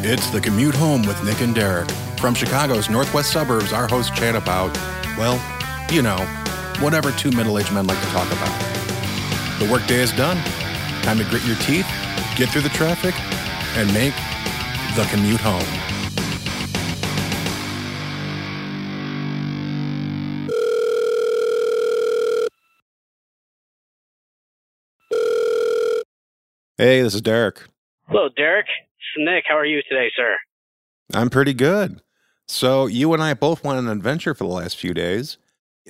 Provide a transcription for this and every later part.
It's the commute home with Nick and Derek. From Chicago's northwest suburbs, our hosts chat about, well, you know, whatever two middle aged men like to talk about. The workday is done. Time to grit your teeth, get through the traffic, and make the commute home. Hey, this is Derek. Hello, Derek. Nick. How are you today, sir? I'm pretty good. So, you and I both went on an adventure for the last few days.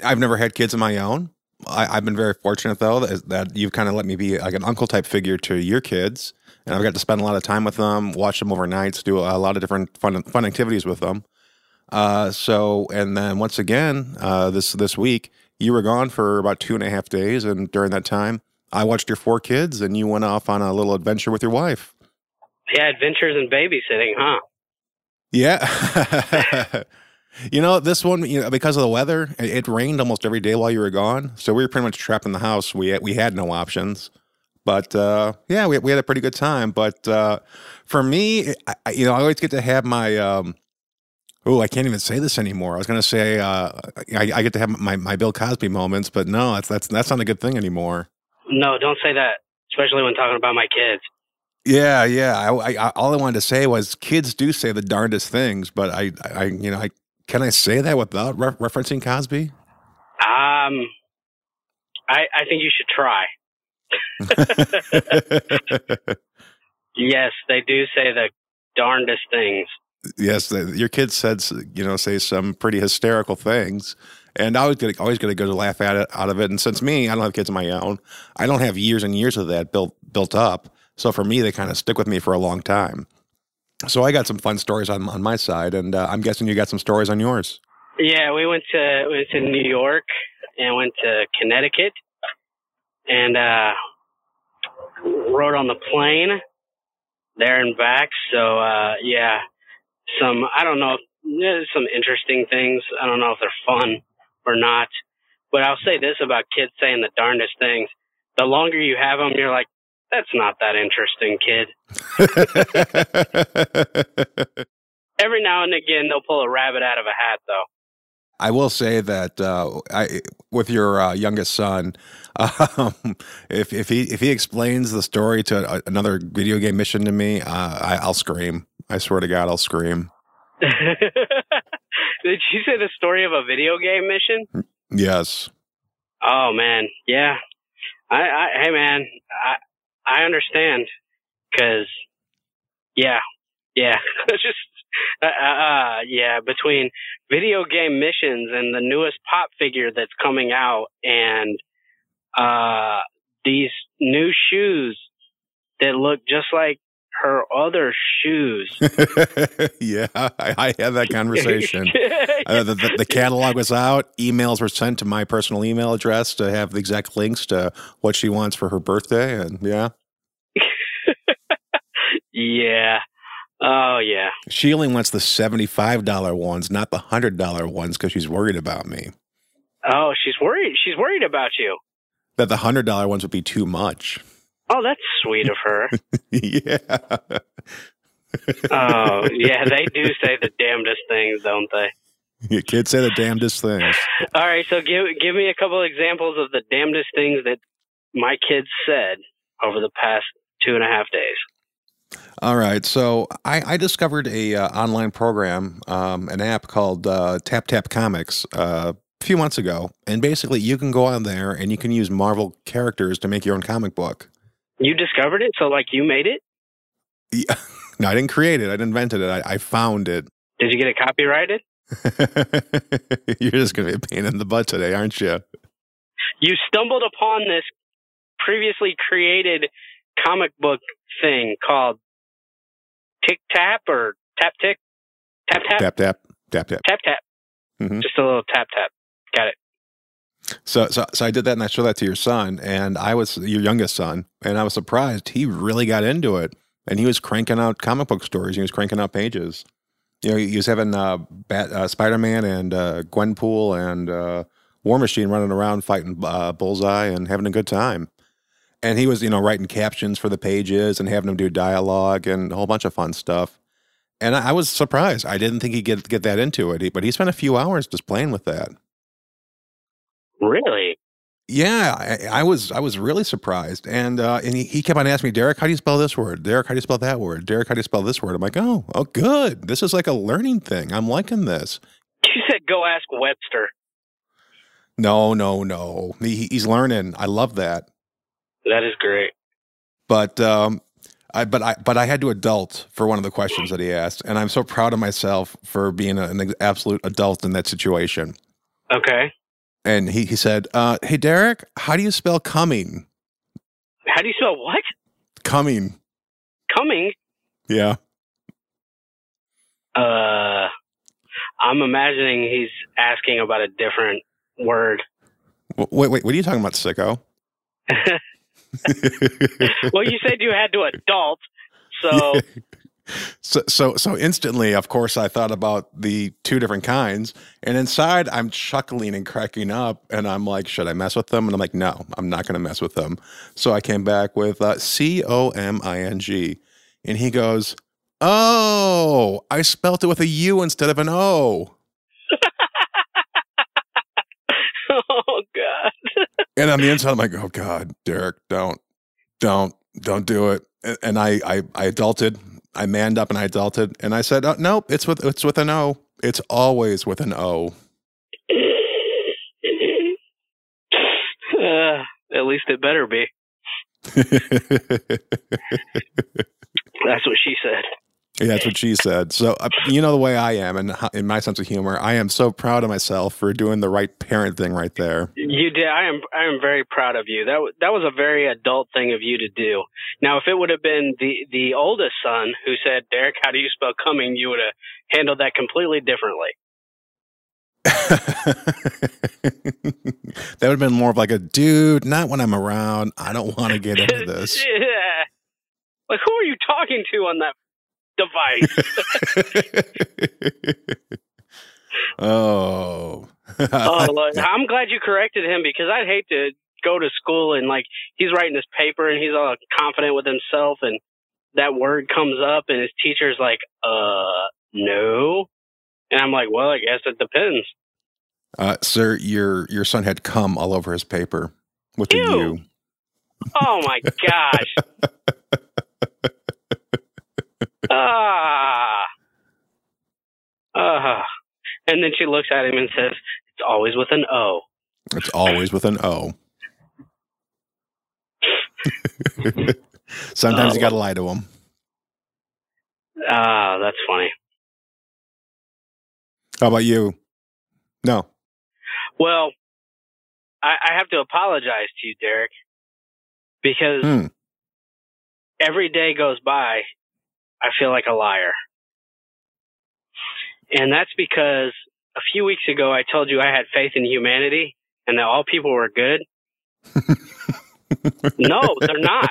I've never had kids of my own. I, have been very fortunate, though, that, that you've kind of let me be like an uncle type figure to your kids. And I've got to spend a lot of time with them, watch them overnights, do a lot of different fun, fun activities with them. Uh, so, and then once again, uh, this this week, you were gone for about two and a half days, and during that time, I watched your four kids, and you went off on a little adventure with your wife. Yeah, adventures in babysitting, huh? Yeah. you know, this one, you know, because of the weather, it, it, rained almost every day while you were gone, so we were pretty much trapped in the house. We had, we had no options. But uh, yeah, we, we had a pretty good time. But uh, for me, I, you know, I always get to have my um, Oh, I can't even say this anymore. I was going to say uh, I, I, get to have my, my Bill Cosby moments, but no, that's that's that's not a good thing anymore. No, don't say that, especially when talking about my kids. Yeah, yeah. I, I, all I wanted to say was kids do say the darndest things, but I, I you know, I can I say that without re- referencing Cosby? Um, I, I think you should try. yes, they do say the darndest things. Yes, your kids said, you know, say some pretty hysterical things and I was always get always get a good laugh at it out of it. And since me, I don't have kids of my own, I don't have years and years of that built built up. So for me, they kind of stick with me for a long time. So I got some fun stories on on my side, and uh, I'm guessing you got some stories on yours. Yeah, we went to we went to New York and went to Connecticut, and uh, rode on the plane there and back. So uh, yeah, some I don't know some interesting things. I don't know if they're fun or not. But I'll say this about kids saying the darndest things. The longer you have them, you're like, that's not that interesting, kid. Every now and again, they'll pull a rabbit out of a hat, though. I will say that uh, I, with your uh, youngest son, um, if if he if he explains the story to a, another video game mission to me, uh, I, I'll scream. I swear to God, I'll scream. Did you say the story of a video game mission? Yes. Oh man, yeah. I, I hey man, I I understand because yeah, yeah. just uh, uh, uh, yeah. Between video game missions and the newest pop figure that's coming out, and uh these new shoes that look just like her other shoes. yeah, I, I, had that conversation. uh, the, the, the, catalog was out. Emails were sent to my personal email address to have the exact links to what she wants for her birthday. And yeah. Yeah. Oh, yeah. She only wants the $75 ones, not the $100 ones, because she's worried about me. Oh, she's worried. She's worried about you. That the $100 ones would be too much. Oh, that's sweet of her. yeah. oh, yeah, they do say the damnedest things, don't they? Your kids say the damnedest things. All right, so give give me a couple examples of the damnedest things that my kids said over the past two and a half days. All right, so I, I discovered a uh, online program, um, an app called uh, Tap Tap Comics, uh, a few months ago, and basically you can go on there and you can use Marvel characters to make your own comic book. You discovered it, so like you made it. Yeah. no, I didn't create it. I didn't it. I, I found it. Did you get it copyrighted? You're just going to be a pain in the butt today, aren't you? You stumbled upon this previously created comic book thing called Tick Tap or Tap Tick? Tap Tap? Tap Tap. Tap Tap. Tap Tap. Mm-hmm. Just a little tap tap. Got it. So, so, so I did that, and I showed that to your son, and I was your youngest son, and I was surprised he really got into it, and he was cranking out comic book stories. He was cranking out pages. You know, he was having uh, Bat, uh, Spider Man and uh, Gwenpool and uh, War Machine running around fighting uh, Bullseye and having a good time. And he was, you know, writing captions for the pages and having them do dialogue and a whole bunch of fun stuff. And I, I was surprised. I didn't think he'd get get that into it, He- but he spent a few hours just playing with that. Really? Yeah, I, I was I was really surprised, and uh, and he, he kept on asking me, Derek, how do you spell this word? Derek, how do you spell that word? Derek, how do you spell this word? I'm like, oh, oh, good. This is like a learning thing. I'm liking this. You said go ask Webster. No, no, no. He, he's learning. I love that. That is great. But um, I but I but I had to adult for one of the questions that he asked, and I'm so proud of myself for being a, an absolute adult in that situation. Okay. And he he said, uh, "Hey, Derek, how do you spell coming? How do you spell what? Coming? Coming? Yeah." Uh, I'm imagining he's asking about a different word. Wait, wait. What are you talking about, sicko? well, you said you had to adult, so so so so instantly of course i thought about the two different kinds and inside i'm chuckling and cracking up and i'm like should i mess with them? And i'm like no i'm not going to mess with them. So i came back with uh, c-o-m-i-n-g and he goes oh i spelt it with a u instead of an o oh god. And on the inside i'm like oh god derek don't don't don't do it and, I, I i adulted i manned up and i adulted and i said oh, nope it's with it's with an o it's always with an o uh, at least it better be. That's what she said. Yeah, that's what she said. So, uh, you know the way I am, and in my sense of humor, I am so proud of myself for doing the right parent thing right there. You did. I am. I am very proud of you. That w- that was a very adult thing of you to do. Now, if it would have been the the oldest son who said, "Derek, how do you spell coming?" you would have handled that completely differently. that would have been more of like a dude, not when I'm around. I don't want to get into this. yeah. Like, who are you talking to on that device? oh. oh, look, I'm glad you corrected him because I'd hate to go to school and like he's writing this paper and he's all confident with himself and that word comes up and his teacher's like, uh, no. And I'm like, well, I guess it depends. Uh, sir, your your son had cum all over his paper with the Ew. U. Oh my gosh. ah. Ah. And then she looks at him and says, it's always with an O. It's always with an O. Sometimes you Oh. got to lie to him. Ah, that's funny. How about you? No. Well, I, I have to apologize to you, Derek, because Hmm. every day goes by, I feel like a liar. And that's because a few weeks ago I told you I had faith in humanity and that all people were good. No, they're not.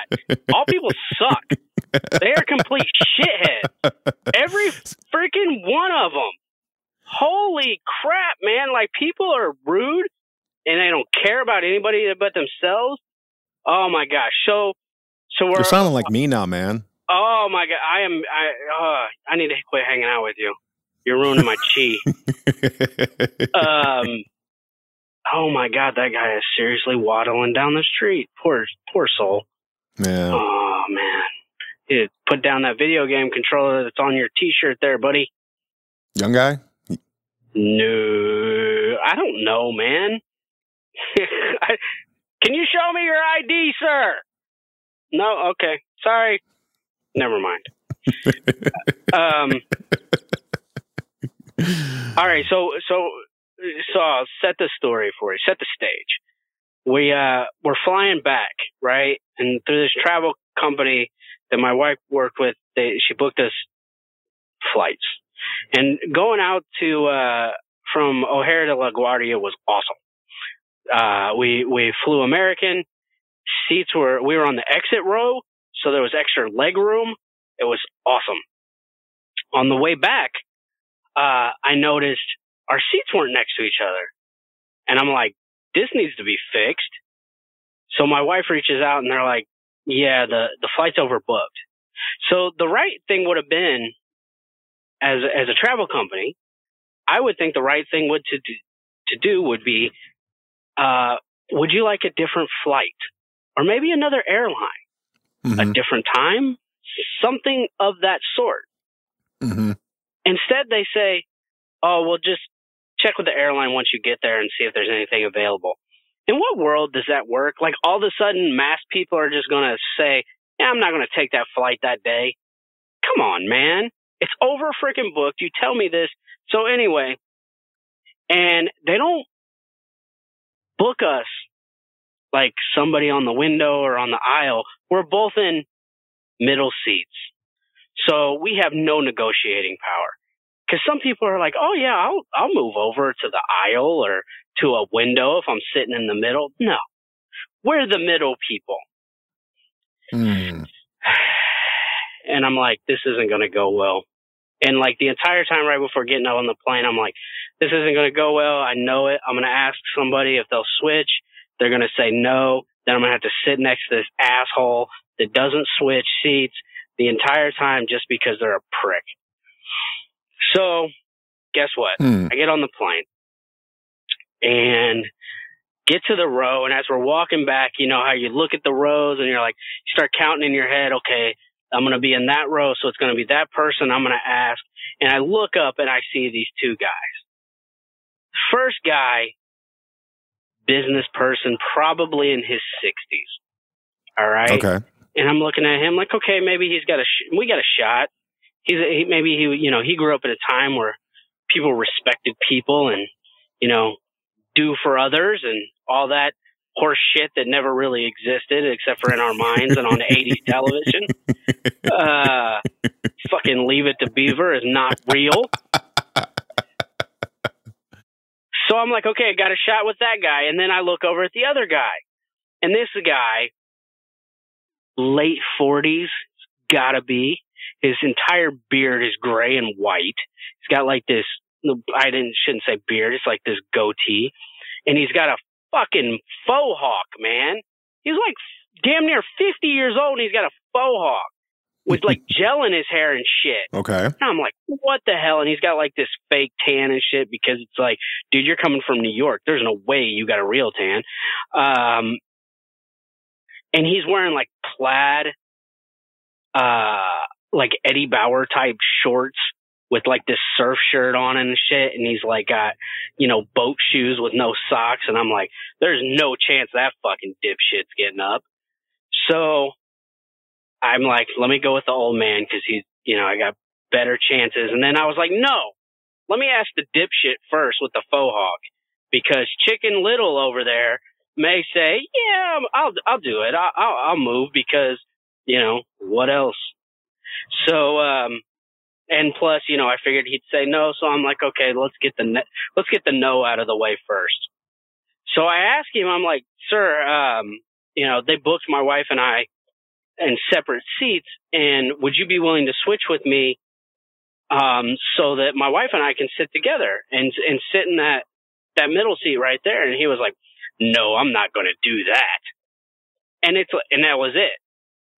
All people suck. They are complete shitheads. Every freaking one of them. Holy crap, man. Like, people are rude and they don't care about anybody but themselves. Oh my gosh. So, so we're. You're sounding like me now, man. Oh my god. I am. I, uh, I need to quit hanging out with you. You're ruining my chi. Um. Oh my god, that guy is seriously waddling down the street. Poor, poor soul. yeah. Oh man. Dude, put down that video game controller that's on your T-shirt there, buddy. Young guy? No, I don't know, man. I, can you show me your ID, sir? No, okay, sorry. Never mind. um. All right, so so so I'll set the story for you. Set the stage. We uh we're flying back, right? And through this travel company that my wife worked with, they she booked us flights. And going out to uh from O'Hare to LaGuardia was awesome. Uh we we flew American. Seats were we were on the exit row, so there was extra leg room. It was awesome. On the way back, uh, I noticed our seats weren't next to each other. And I'm like, this needs to be fixed. So my wife reaches out and they're like, yeah, the, the flight's overbooked. So the right thing would have been as as a travel company, I would think the right thing would to do, to do would be, uh, would you like a different flight, or maybe another airline, Mhm. a different time, something of that sort. Mhm. Instead, they say, "Oh, well, just check with the airline once you get there and see if there's anything available." In what world does that work? Like all of a sudden, mass people are just going to say, "Yeah, I'm not going to take that flight that day." Come on, man! It's over freaking booked. You tell me this. So anyway, and they don't book us like somebody on the window or on the aisle. We're both in middle seats. So we have no negotiating power. Cause some people are like, oh yeah, I'll, I'll move over to the aisle or to a window if I'm sitting in the middle. No, we're the middle people. Mm. And I'm like, this isn't going to go well. And like the entire time right before getting on the plane, I'm like, this isn't going to go well. I know it. I'm going to ask somebody if they'll switch. They're going to say no. Then I'm going to have to sit next to this asshole that doesn't switch seats the entire time just because they're a prick. So guess what? Mm. I get on the plane and get to the row. And as we're walking back, you know how you look at the rows and you're like, you start counting in your head, okay, I'm going to be in that row. So it's going to be that person I'm going to ask. And I look up and I see these two guys. First guy, business person, probably in his 60s. All right. Okay. And I'm looking at him like, okay, maybe he's got a, sh- we got a shot. He's, a, he, maybe he, you know, he grew up at a time where people respected people and, you know, do for others and all that horse shit that never really existed except for in our minds and on 80s television. Uh, fucking leave it to Beaver is not real. So I'm like, okay, I got a shot with that guy. And then I look over at the other guy. And this guy, late 40s, gotta be. His entire beard is gray and white. He's got like this, I didn't, shouldn't say beard, it's like this goatee. And he's got a fucking faux hawk, man. He's like damn near 50 years old and he's got a faux hawk with like gel in his hair and shit. Okay. And I'm like, what the hell? And he's got like this fake tan and shit because it's like, dude, you're coming from New York. There's no way you got a real tan. Um, and he's wearing like plaid, uh, like Eddie Bauer type shorts with like this surf shirt on and shit. And he's like got, you know, boat shoes with no socks. And I'm like, there's no chance that fucking dipshit's getting up. So I'm like, let me go with the old man because he's, you know, I got better chances. And then I was like, no, let me ask the dipshit first with the faux hawk because Chicken Little over there may say, yeah, I'll, I'll do it. I'll, I'll, I'll move because, you know, what else? So, um, and plus, you know, I figured he'd say no. So I'm like, okay, let's get the, ne- let's get the no out of the way first. So I asked him, I'm like, sir, um, you know, they booked my wife and I in separate seats and would you be willing to switch with me um so that my wife and I can sit together and and sit in that that middle seat right there? And he was like no I'm not going to do that. And it's and that was it.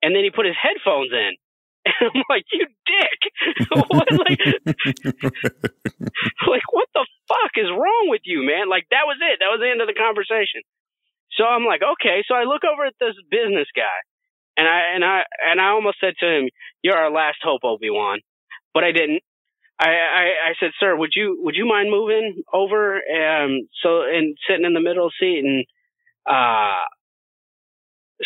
And then he put his headphones in. And I'm like you dick. What like like what the fuck is wrong with you man? Like that was it. That was the end of the conversation. So I'm like okay. So I look over at this business guy and I and I and I almost said to him, "You're our last hope, Obi Wan," but I didn't. I, I I said, "Sir, would you would you mind moving over um so and sitting in the middle seat and uh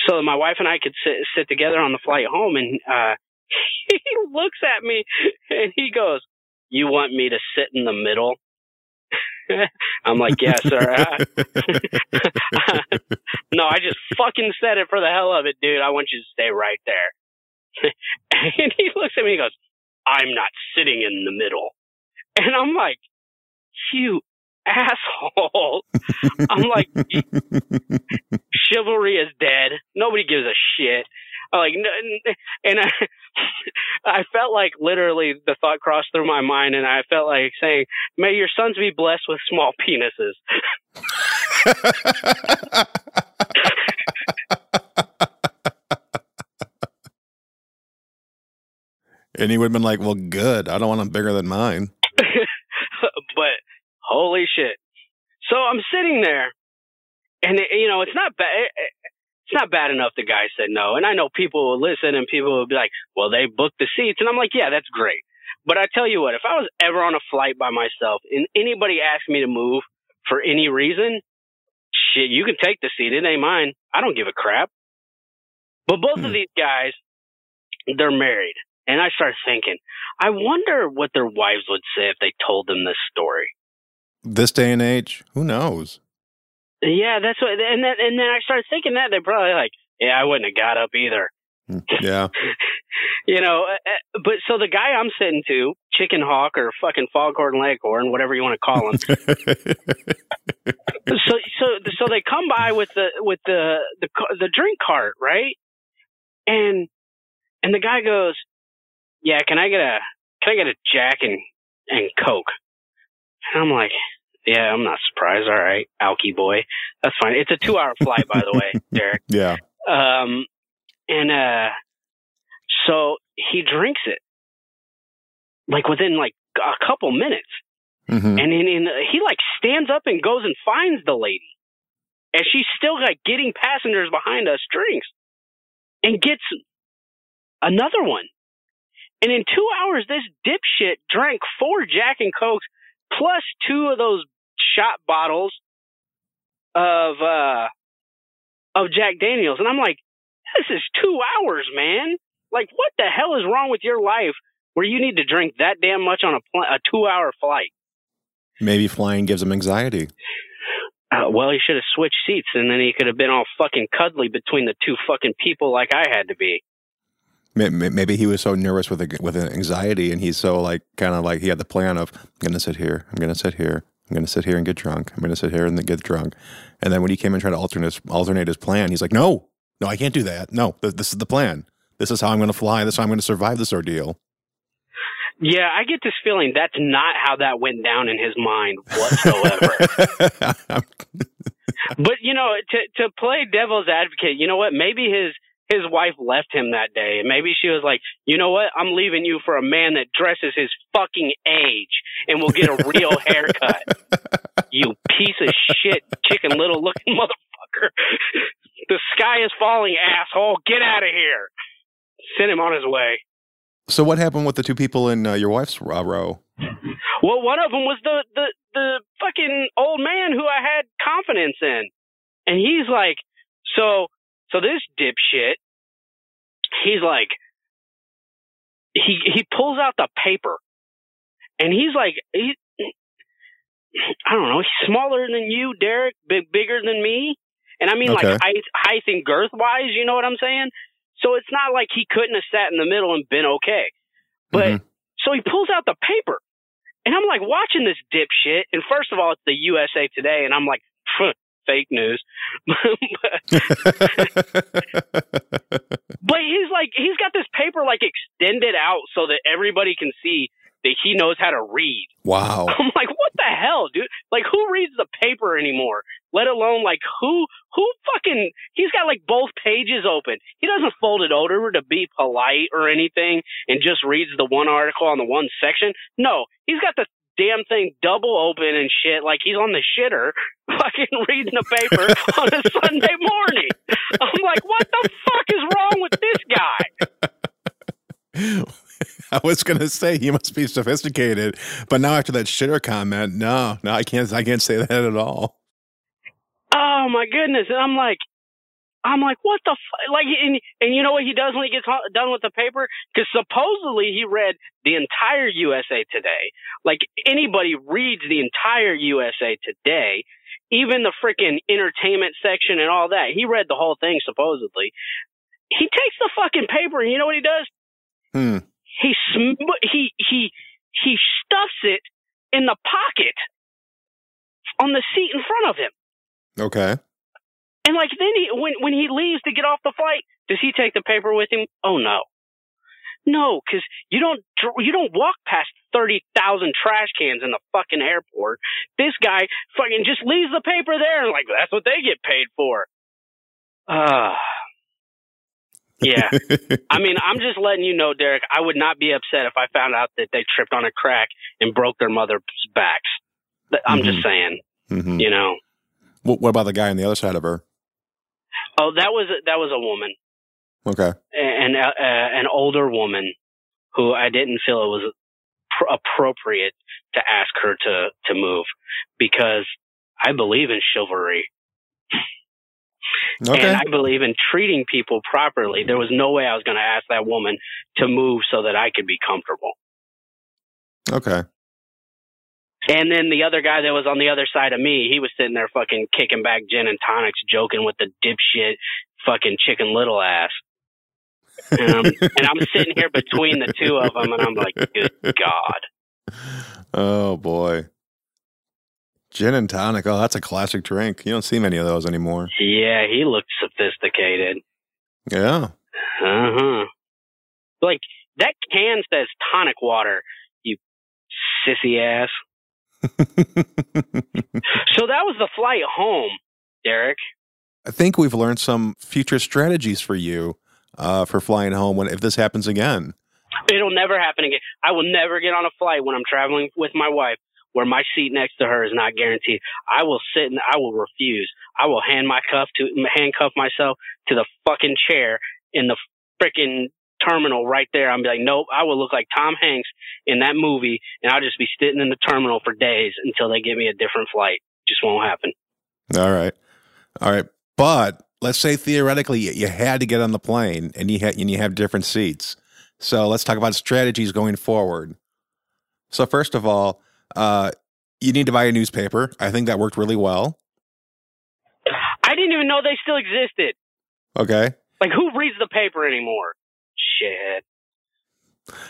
so my wife and I could sit sit together on the flight home?" And uh he looks at me and he goes, "You want me to sit in the middle?" I'm like, "Yes, sir." no, I just fucking said it for the hell of it, dude. I want you to stay right there. and he looks at me and goes, I'm not sitting in the middle. And I'm like, you asshole. I'm like, chivalry is dead. Nobody gives a shit. Like, and I, I felt like literally the thought crossed through my mind, and I felt like saying, "May your sons be blessed with small penises." And he would have been like, "Well, good. I don't want them bigger than mine." but holy shit! So I'm sitting there, and it, you know it's not bad. It's not bad enough the guy said no, and I know people will listen and people will be like, "Well, they booked the seats," and I'm like, "Yeah, that's great." But I tell you what, if I was ever on a flight by myself and anybody asked me to move for any reason, shit, you can take the seat. It ain't mine. I don't give a crap. But both Hmm. of these guys, they're married. And I start thinking, I wonder what their wives would say if they told them this story. This day and age, who knows? Yeah, that's what. And then and then I started thinking that they're probably like, yeah, I wouldn't have got up either. Hmm, Yeah. you know, uh, uh, but so the guy I'm sitting to, chicken hawk or fucking foghorn leghorn, whatever you want to call him. so so so they come by with the with the the the drink cart, right? And and the guy goes, "Yeah, can I get a can I get a Jack and and Coke?" And I'm like, "Yeah, I'm not surprised. All right, Alky boy, that's fine. It's a two hour flight, by the way, Derek." yeah. Um, and uh, so he drinks it like within like a couple minutes, hmm and then he like stands up and goes and finds the lady, and she's still like getting passengers behind us drinks, and gets another one. And in two hours, this dipshit drank four Jack and Cokes plus two of those shot bottles of uh of Jack Daniels, and I'm like, this is two hours, man. Like, what the hell is wrong with your life where you need to drink that damn much on a pl- a two hour flight? Maybe flying gives him anxiety. Uh, well, he should have switched seats, and then he could have been all fucking cuddly between the two fucking people like I had to be. May- may- Maybe he was so nervous with a, with an anxiety, and he's so like kind of like he had the plan of I'm gonna sit here, I'm gonna sit here, I'm gonna sit here and get drunk, I'm gonna sit here and get drunk, and then when he came and tried to alternate alternate his plan, he's like, no, no, I can't do that. No, th- this is the plan. This is how I'm gonna fly. This is how I'm gonna survive this ordeal. Yeah, I get this feeling that's not how that went down in his mind whatsoever. but you know, to to play devil's advocate, you know what? Maybe his his wife left him that day. And maybe she was like, you know what? I'm leaving you for a man that dresses his fucking age and will get a real haircut. You piece of shit, chicken little looking motherfucker. the sky is falling, asshole. Get out of here. Send him on his way. so what happened with the two people in uh, your wife's uh, row? Well, one of them was the, the, the fucking old man who I had confidence in. And he's like, so, so this dipshit, he's like, he, he pulls out the paper and he's like, he, I don't know, he's smaller than you, Derek, big, bigger than me. And I mean Okay. like height, height and girth wise, you know what I'm saying? So it's not like he couldn't have sat in the middle and been okay. But Mhm. so he pulls out the paper. And I'm like watching this dipshit. And first of all, it's the USA Today. And I'm like, "Pfft, fake news. but he's like, he's got this paper like extended out so that everybody can see that he knows how to read. wow. I'm like, what the hell, dude? Like, who reads the paper anymore? Let alone like who who fucking he's got like both pages open. He doesn't fold it over to be polite or anything and just reads the one article on the one section. No, he's got the damn thing double open and shit like he's on the shitter fucking reading the paper on a Sunday morning. I'm like, what the fuck is wrong with this guy? I was gonna say he must be sophisticated, but now after that shitter comment, no, no, I can't. I can't say that at all. Oh my goodness! And I'm like, I'm like, what the fu-? like? And, and you know what he does when he gets done with the paper? Because supposedly he read the entire USA Today. Like anybody reads the entire USA Today, even the freaking entertainment section and all that. He read the whole thing supposedly. He takes the fucking paper, and you know what he does? Hmm. He sm- he he he stuffs it in the pocket on the seat in front of him. Okay. And like then he when when he leaves to get off the flight, does he take the paper with him? Oh no, no, because you don't you don't walk past thirty thousand trash cans in the fucking airport. This guy fucking just leaves the paper there and like that's what they get paid for. Ah, Yeah. I mean, I'm just letting you know, Derek. I would not be upset if I found out that they tripped on a crack and broke their mother's backs. I'm Mhm. just saying, Mhm. you know. What, what about the guy on the other side of her? Oh, that was that was a woman, Okay. an uh, an older woman who I didn't feel it was pr- appropriate to ask her to to move because I believe in chivalry Okay. and I believe in treating people properly. There was no way I was going to ask that woman to move so that I could be comfortable. okay. And then the other guy that was on the other side of me, he was sitting there fucking kicking back gin and tonics, joking with the dipshit fucking chicken little ass. And I'm, and I'm sitting here between the two of them, and I'm like, good God. Oh boy. Gin and tonic. Oh, that's a classic drink. You don't see many of those anymore. Yeah, he looked sophisticated. Yeah. Uh huh. Like, that can says tonic water, you sissy ass. So that was the flight home, Derek. I think we've learned some future strategies for you uh, for flying home when if this happens again. It'll never happen again. I will never get on a flight when I'm traveling with my wife where my seat next to her is not guaranteed. I will sit and I will refuse. I will hand my cuff to handcuff myself to the fucking chair in the freaking terminal right there. I'm like, nope. I will look like Tom Hanks in that movie, and I'll just be sitting in the terminal for days until they give me a different flight. Just won't happen. All right. All right. But let's say theoretically you- you had to get on the plane and you had and you have different seats. So let's talk about strategies going forward. So first of all, uh, you need to buy a newspaper. I think that worked really well. I didn't even know they still existed. Okay. Like, who reads the paper anymore? Shit.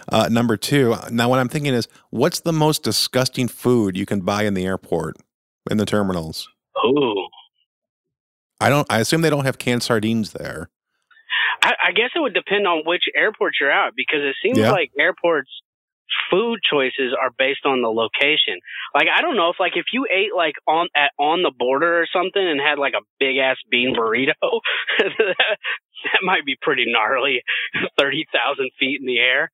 Uh, number two. Now, what I'm thinking is, what's the most disgusting food you can buy in the airport, in the terminals? Ooh. I don't. I assume they don't have canned sardines there. I, I guess it would depend on which airport you're at because it seems Yeah. like airports food choices are based on the location. Like I don't know if like if you ate like on at on the border or something and had like a big ass bean burrito, that, might be pretty gnarly. Thirty thousand feet in the air.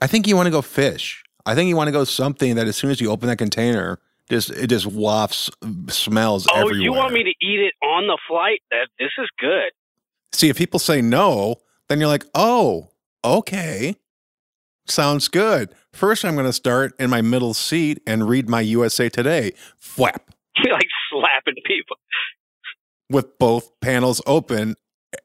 I think you want to go fish. I think you want to go something that as soon as you open that container, just it just wafts smells Oh, everywhere. you want me to eat it on the flight? That this is good. See, if people say no, then you're like, oh, okay, sounds good. First, I'm going to start in my middle seat and read my USA Today, flap, like slapping people. with both panels open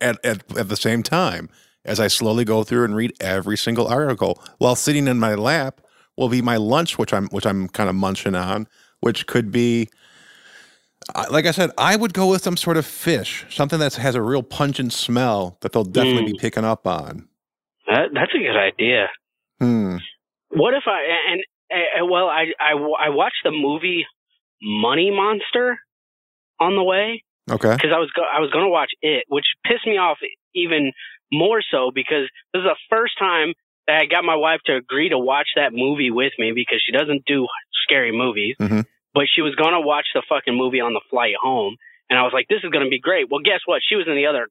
at, at, at the same time as I slowly go through and read every single article while sitting in my lap will be my lunch, which I'm which I'm kind of munching on, which could be. Like I said, I would go with some sort of fish, something that has a real pungent smell that they'll definitely be picking up on. That, that's a good idea. Hmm. What if I and, and well, I, I I watched the movie Money Monster on the way Okay. because I was go- I was going to watch it, which pissed me off even more so because this is the first time that I got my wife to agree to watch that movie with me because she doesn't do scary movies, Mhm. but she was going to watch the fucking movie on the flight home, and I was like, this is going to be great. Well, guess what? She was in the other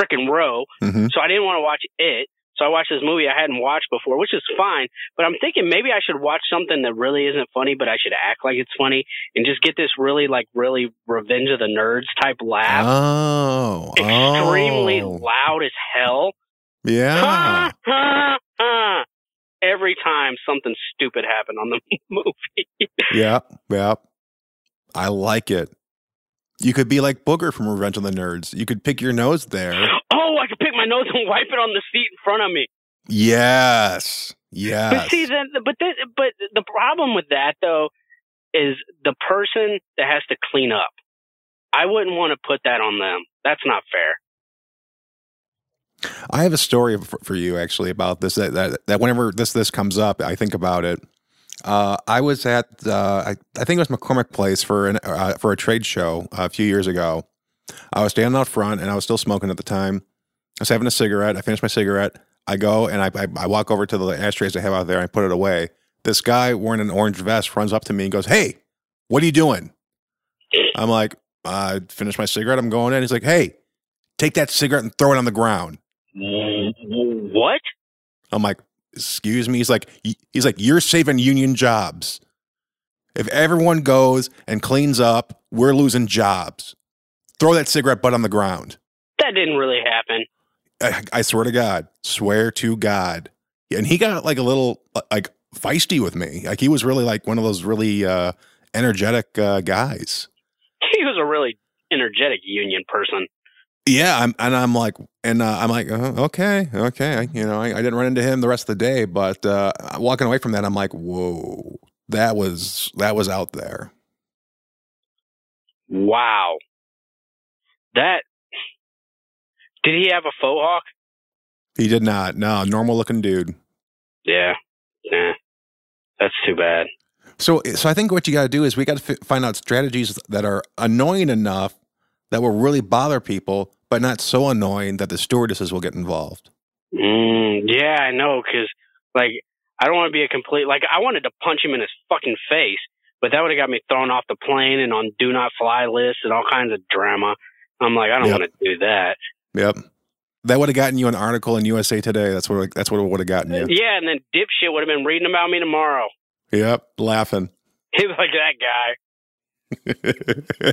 freaking row, hmm so I didn't want to watch it. So I watched this movie I hadn't watched before, which is fine. But I'm thinking maybe I should watch something that really isn't funny, but I should act like it's funny and just get this really, like, really Revenge of the Nerds type laugh. Oh. Extremely oh. loud as hell. Yeah. Ha, ha, ha. Every time something stupid happened on the movie. yeah. Yeah. I like it. You could be like Booger from Revenge of the Nerds. You could pick your nose there. pick my nose and wipe it on the seat in front of me. Yes. Yes. But see, then, but this, but the problem with that though is the person that has to clean up. I wouldn't want to put that on them. That's not fair. I have a story for, for you actually about this. That, that that whenever this this comes up, I think about it. Uh, I was at uh, I, I think it was McCormick Place for an uh, for a trade show a few years ago. I was standing out front and I was still smoking at the time. I was having a cigarette. I finished my cigarette. I go and I, I, I walk over to the ashtrays I have out there. And I put it away. This guy wearing an orange vest runs up to me and goes, "Hey, what are you doing?" I'm like, "I finished my cigarette. I'm going in." He's like, "Hey, take that cigarette and throw it on the ground. What? I'm like, excuse me. He's like, he's like, you're saving union jobs. If everyone goes and cleans up, we're losing jobs. Throw that cigarette butt on the ground. That didn't really happen. I, I swear to God, swear to God. And he got like a little uh, like feisty with me. Like he was really like one of those really uh, energetic uh, guys. He was a really energetic union person. Yeah, I'm, and I'm like, and uh, I'm like, uh, okay, okay. You know, I, I, didn't run into him the rest of the day, but uh, walking away from that, I'm like, whoa, that was that was out there. Wow, that did he have a faux hawk? He did not. No, normal looking dude. Yeah, yeah, that's too bad. So, so I think what you got to do is we got to f- find out strategies that are annoying enough that will really bother people, but not so annoying that the stewardesses will get involved. Mm, yeah, I know, because like I don't want to be a complete like I wanted to punch him in his fucking face, but that would have got me thrown off the plane and on do not fly lists and all kinds of drama. I'm like, I don't yep. want to do that. Yep. That would have gotten you an article in USA Today. That's what that's what it would have gotten you. Yeah, and then dipshit would have been reading about me tomorrow. Yep, laughing. He's like that guy.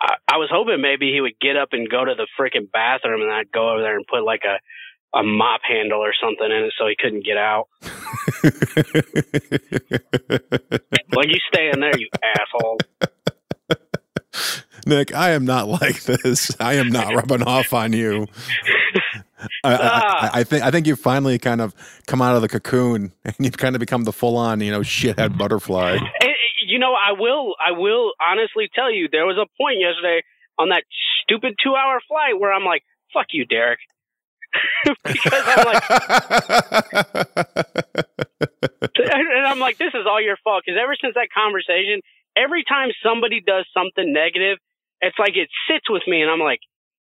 I, I was hoping maybe he would get up and go to the freaking bathroom, and I'd go over there and put like a a mop handle or something in it so he couldn't get out. like you stay in there, you asshole. Nick, I am not like this. I am not rubbing off on you. I, I, I, ah. I, think I think you finally kind of come out of the cocoon and you've kind of become the full on, you know, shithead butterfly. And, uh, you know, I will I will honestly tell you there was a point yesterday on that stupid two hour flight where I'm like, fuck you, Derek. because I'm like, and I'm like, this is all your fault. Because ever since that conversation, every time somebody does something negative, it's like it sits with me, and I'm like,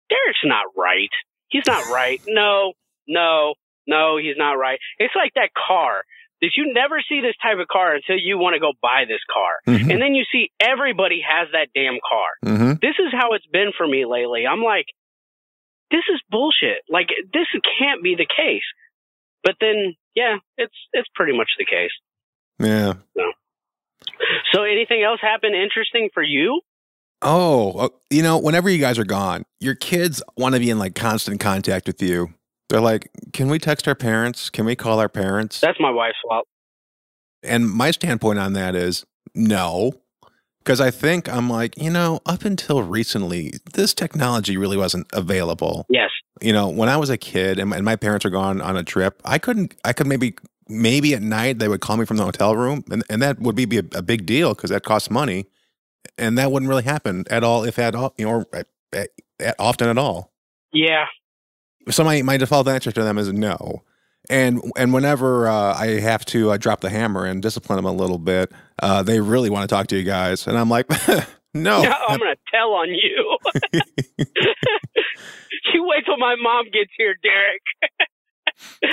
Derek's not right. He's not right. No, no, no, he's not right. It's like that car that you never see this type of car until you want to go buy this car. Mm-hmm. And then you see everybody has that damn car. Mm-hmm. This is how it's been for me lately. I'm like, this is bullshit. Like this can't be the case. But then, yeah, it's it's pretty much the case. Yeah. So, so anything else happen interesting for you? Oh, uh, you know, whenever you guys are gone, your kids want to be in like constant contact with you. They're like, "Can we text our parents? Can we call our parents?" That's my wife's fault. And my standpoint on that is no. Because I think I'm like, you know, up until recently, this technology really wasn't available. Yes. You know, when I was a kid and my, and my parents were gone on a trip, I couldn't, I could maybe, maybe at night they would call me from the hotel room and, and that would be, be a, a big deal because that costs money and that wouldn't really happen at all, if at all, you know, at, at, at often at all. Yeah. So my my default answer to them is no. And and whenever uh, I have to uh, drop the hammer and discipline them a little bit, uh, they really want to talk to you guys, and I'm like, no, no I'm going to tell on you. you wait till my mom gets here, Derek.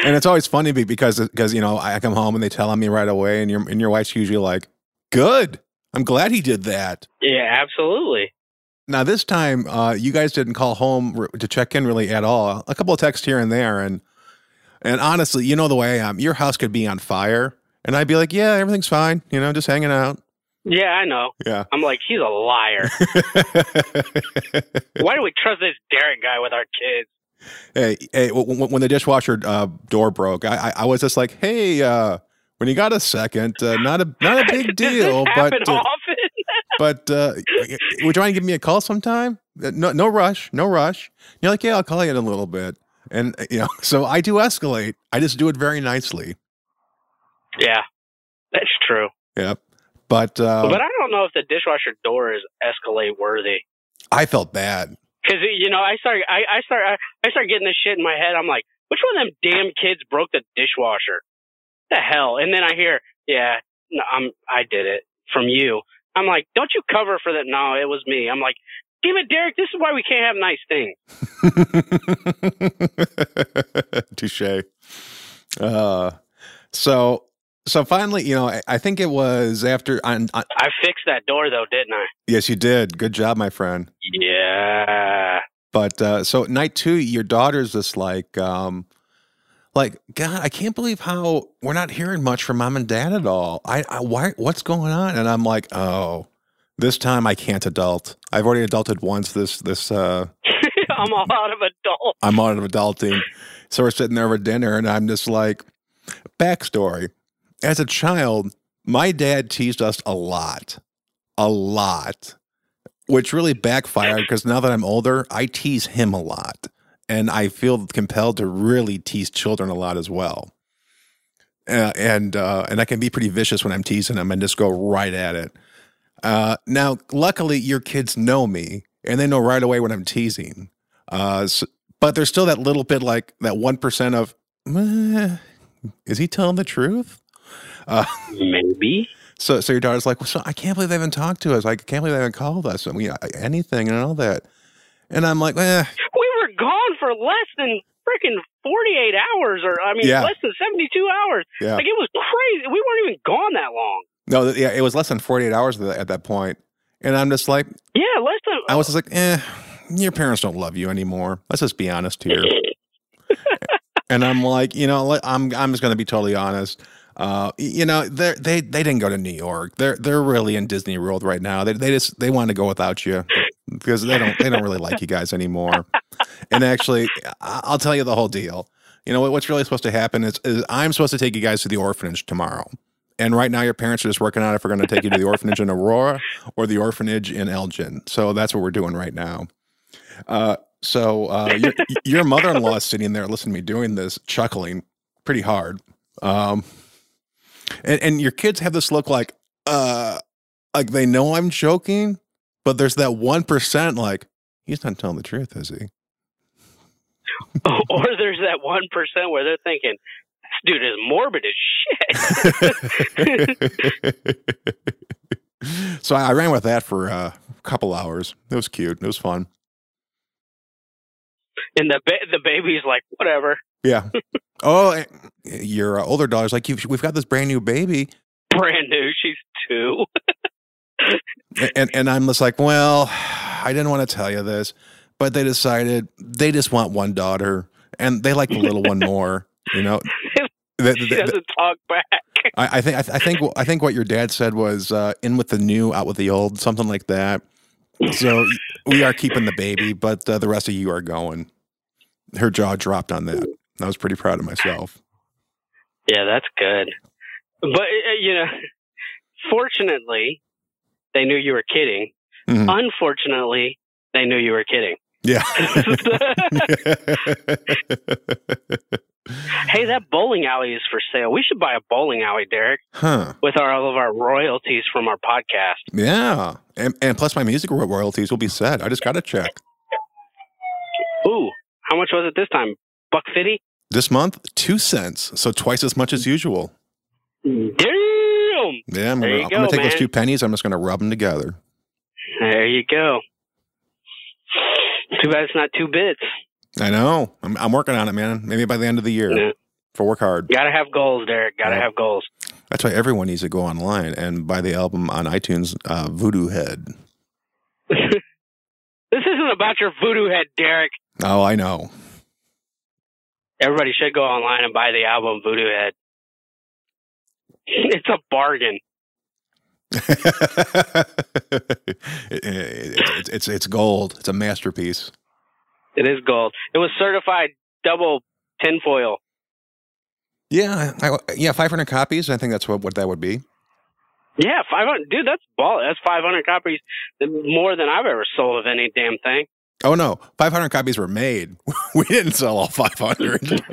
And it's always funny because because you know I come home and they tell on me right away, and your and your wife's usually like, good. I'm glad he did that. Yeah, absolutely. Now this time, uh, you guys didn't call home to check in really at all. A couple of texts here and there, and and honestly, you know the way I am. Your house could be on fire, and I'd be like, "Yeah, everything's fine. You know, just hanging out." Yeah, I know. Yeah, I'm like, he's a liar. Why do we trust this Derek guy with our kids? Hey, hey, when the dishwasher uh, door broke, I, I, I was just like, "Hey, uh, when you got a second, uh, not a not a big deal, but uh, but uh, would you mind giving me a call sometime? Uh, no, no rush, no rush. You're like, yeah, I'll call you in a little bit, and you know, so I do escalate. I just do it very nicely. Yeah, that's true. Yep, but uh, but I don't know if the dishwasher door is escalate worthy. I felt bad because you know I start I, I start I, I start getting this shit in my head. I'm like, which one of them damn kids broke the dishwasher? the hell? And then I hear, yeah, no, I'm, I did it from you. I'm like, don't you cover for that? No, it was me. I'm like, damn it, Derek, this is why we can't have nice things. Touche. Uh, so so finally, you know, I, I think it was after. On, on, I fixed that door though, didn't I? yes, you did. Good job, my friend. Yeah. But uh, so night two, your daughter's just like, um, like God, I can't believe how we're not hearing much from mom and dad at all. I, I why, what's going on? And I'm like, oh, this time I can't adult. I've already adulted once. This this uh, I'm all out of adult. I'm out of adulting. So we're sitting there for dinner, and I'm just like, backstory. As a child, my dad teased us a lot, a lot, which really backfired because now that I'm older, I tease him a lot. And I feel compelled to really tease children a lot as well. Uh, and uh, and I can be pretty vicious when I'm teasing them and just go right at it. Uh, now, luckily, your kids know me and they know right away when I'm teasing. Uh, so, but there's still that little bit like that one percent of, "Meh, is he telling the truth? Uh, Maybe. so, so your daughter's like, well, so I can't believe they haven't talked to us. I can't believe they haven't called us. I mean, anything and all that. And I'm like, eh, We were gone for less than freaking 48 hours, or I mean, Yeah. less than 72 hours. yeah, Like it was crazy. We weren't even gone that long. no, yeah, it was less than 48 hours at that- at that point. And I'm just like, Yeah, less than. I was just like, eh, your parents don't love you anymore. Let's just be honest here. And I'm like, you know, I'm I'm just going to be totally honest. Uh, you know, they they didn't go to New York. They're they're really in Disney World right now. They they just they want to go without you because they don't they don't really like you guys anymore. And actually, I'll tell you the whole deal. You know what, what's really supposed to happen is, is I'm supposed to take you guys to the orphanage tomorrow. And right now, your parents are just working out if we're going to take you to the orphanage in Aurora or the orphanage in Elgin. So that's what we're doing right now. Uh, so uh, your, your mother-in-law is sitting there listening to me doing this, chuckling pretty hard. Um, and, and your kids have this look like, uh, like they know I'm joking, but there's that one percent like he's not telling the truth, is he? or there's that 1% where they're thinking, this dude is morbid as shit. so I ran with that for uh, a couple hours. It was cute. It was fun. And the, ba- the baby's like, whatever. Yeah. oh, eh, your uh, older daughter's like, we've got this brand new baby. Brand new. She's two. and and I'm just like, well, I didn't want to tell you this, but they decided they just want one daughter, and they like the little one more. You know, The- she the- doesn't talk back. I, I think I, I think I think what your dad said was uh, in with the new, out with the old, something like that. So we are keeping the baby, but uh, the rest of you are going. Her jaw dropped on that. I was pretty proud of myself. Yeah, that's good. But, uh, you know, fortunately, they knew you were kidding. Mhm. Unfortunately, they knew you were kidding. Yeah. hey, that bowling alley is for sale. We should buy a bowling alley, Derek, huh. with our, all of our royalties from our podcast. Yeah. And, and plus, my music royalties will be set. I just got to check. Ooh, how much was it this time? Buck fifty? This month, two cents. So twice as much as usual. Damn! Yeah, I'm gonna, I'm gonna go, take those two pennies. I'm just gonna rub them together. There you go. Too bad it's not two bits. I know. I'm, I'm working on it, man. Maybe by the end of the year. Yeah. For work hard. Gotta have goals, Derek. Gotta Yeah. have goals. That's why everyone needs to go online and buy the album on iTunes. Uh, Voodoo Head. this isn't about your voodoo head, Derek. Oh, I know. Everybody should go online and buy the album Voodoo Head. It's a bargain. It- it- it's, it's gold. It's a masterpiece. It is gold. It was certified double tinfoil. Yeah, I, yeah, 500 copies. I think that's what, what that would be. Yeah, five hundred. Dude, that's ball. That's five hundred copies more than I've ever sold of any damn thing. Oh no, 500 copies were made. we didn't sell all 500.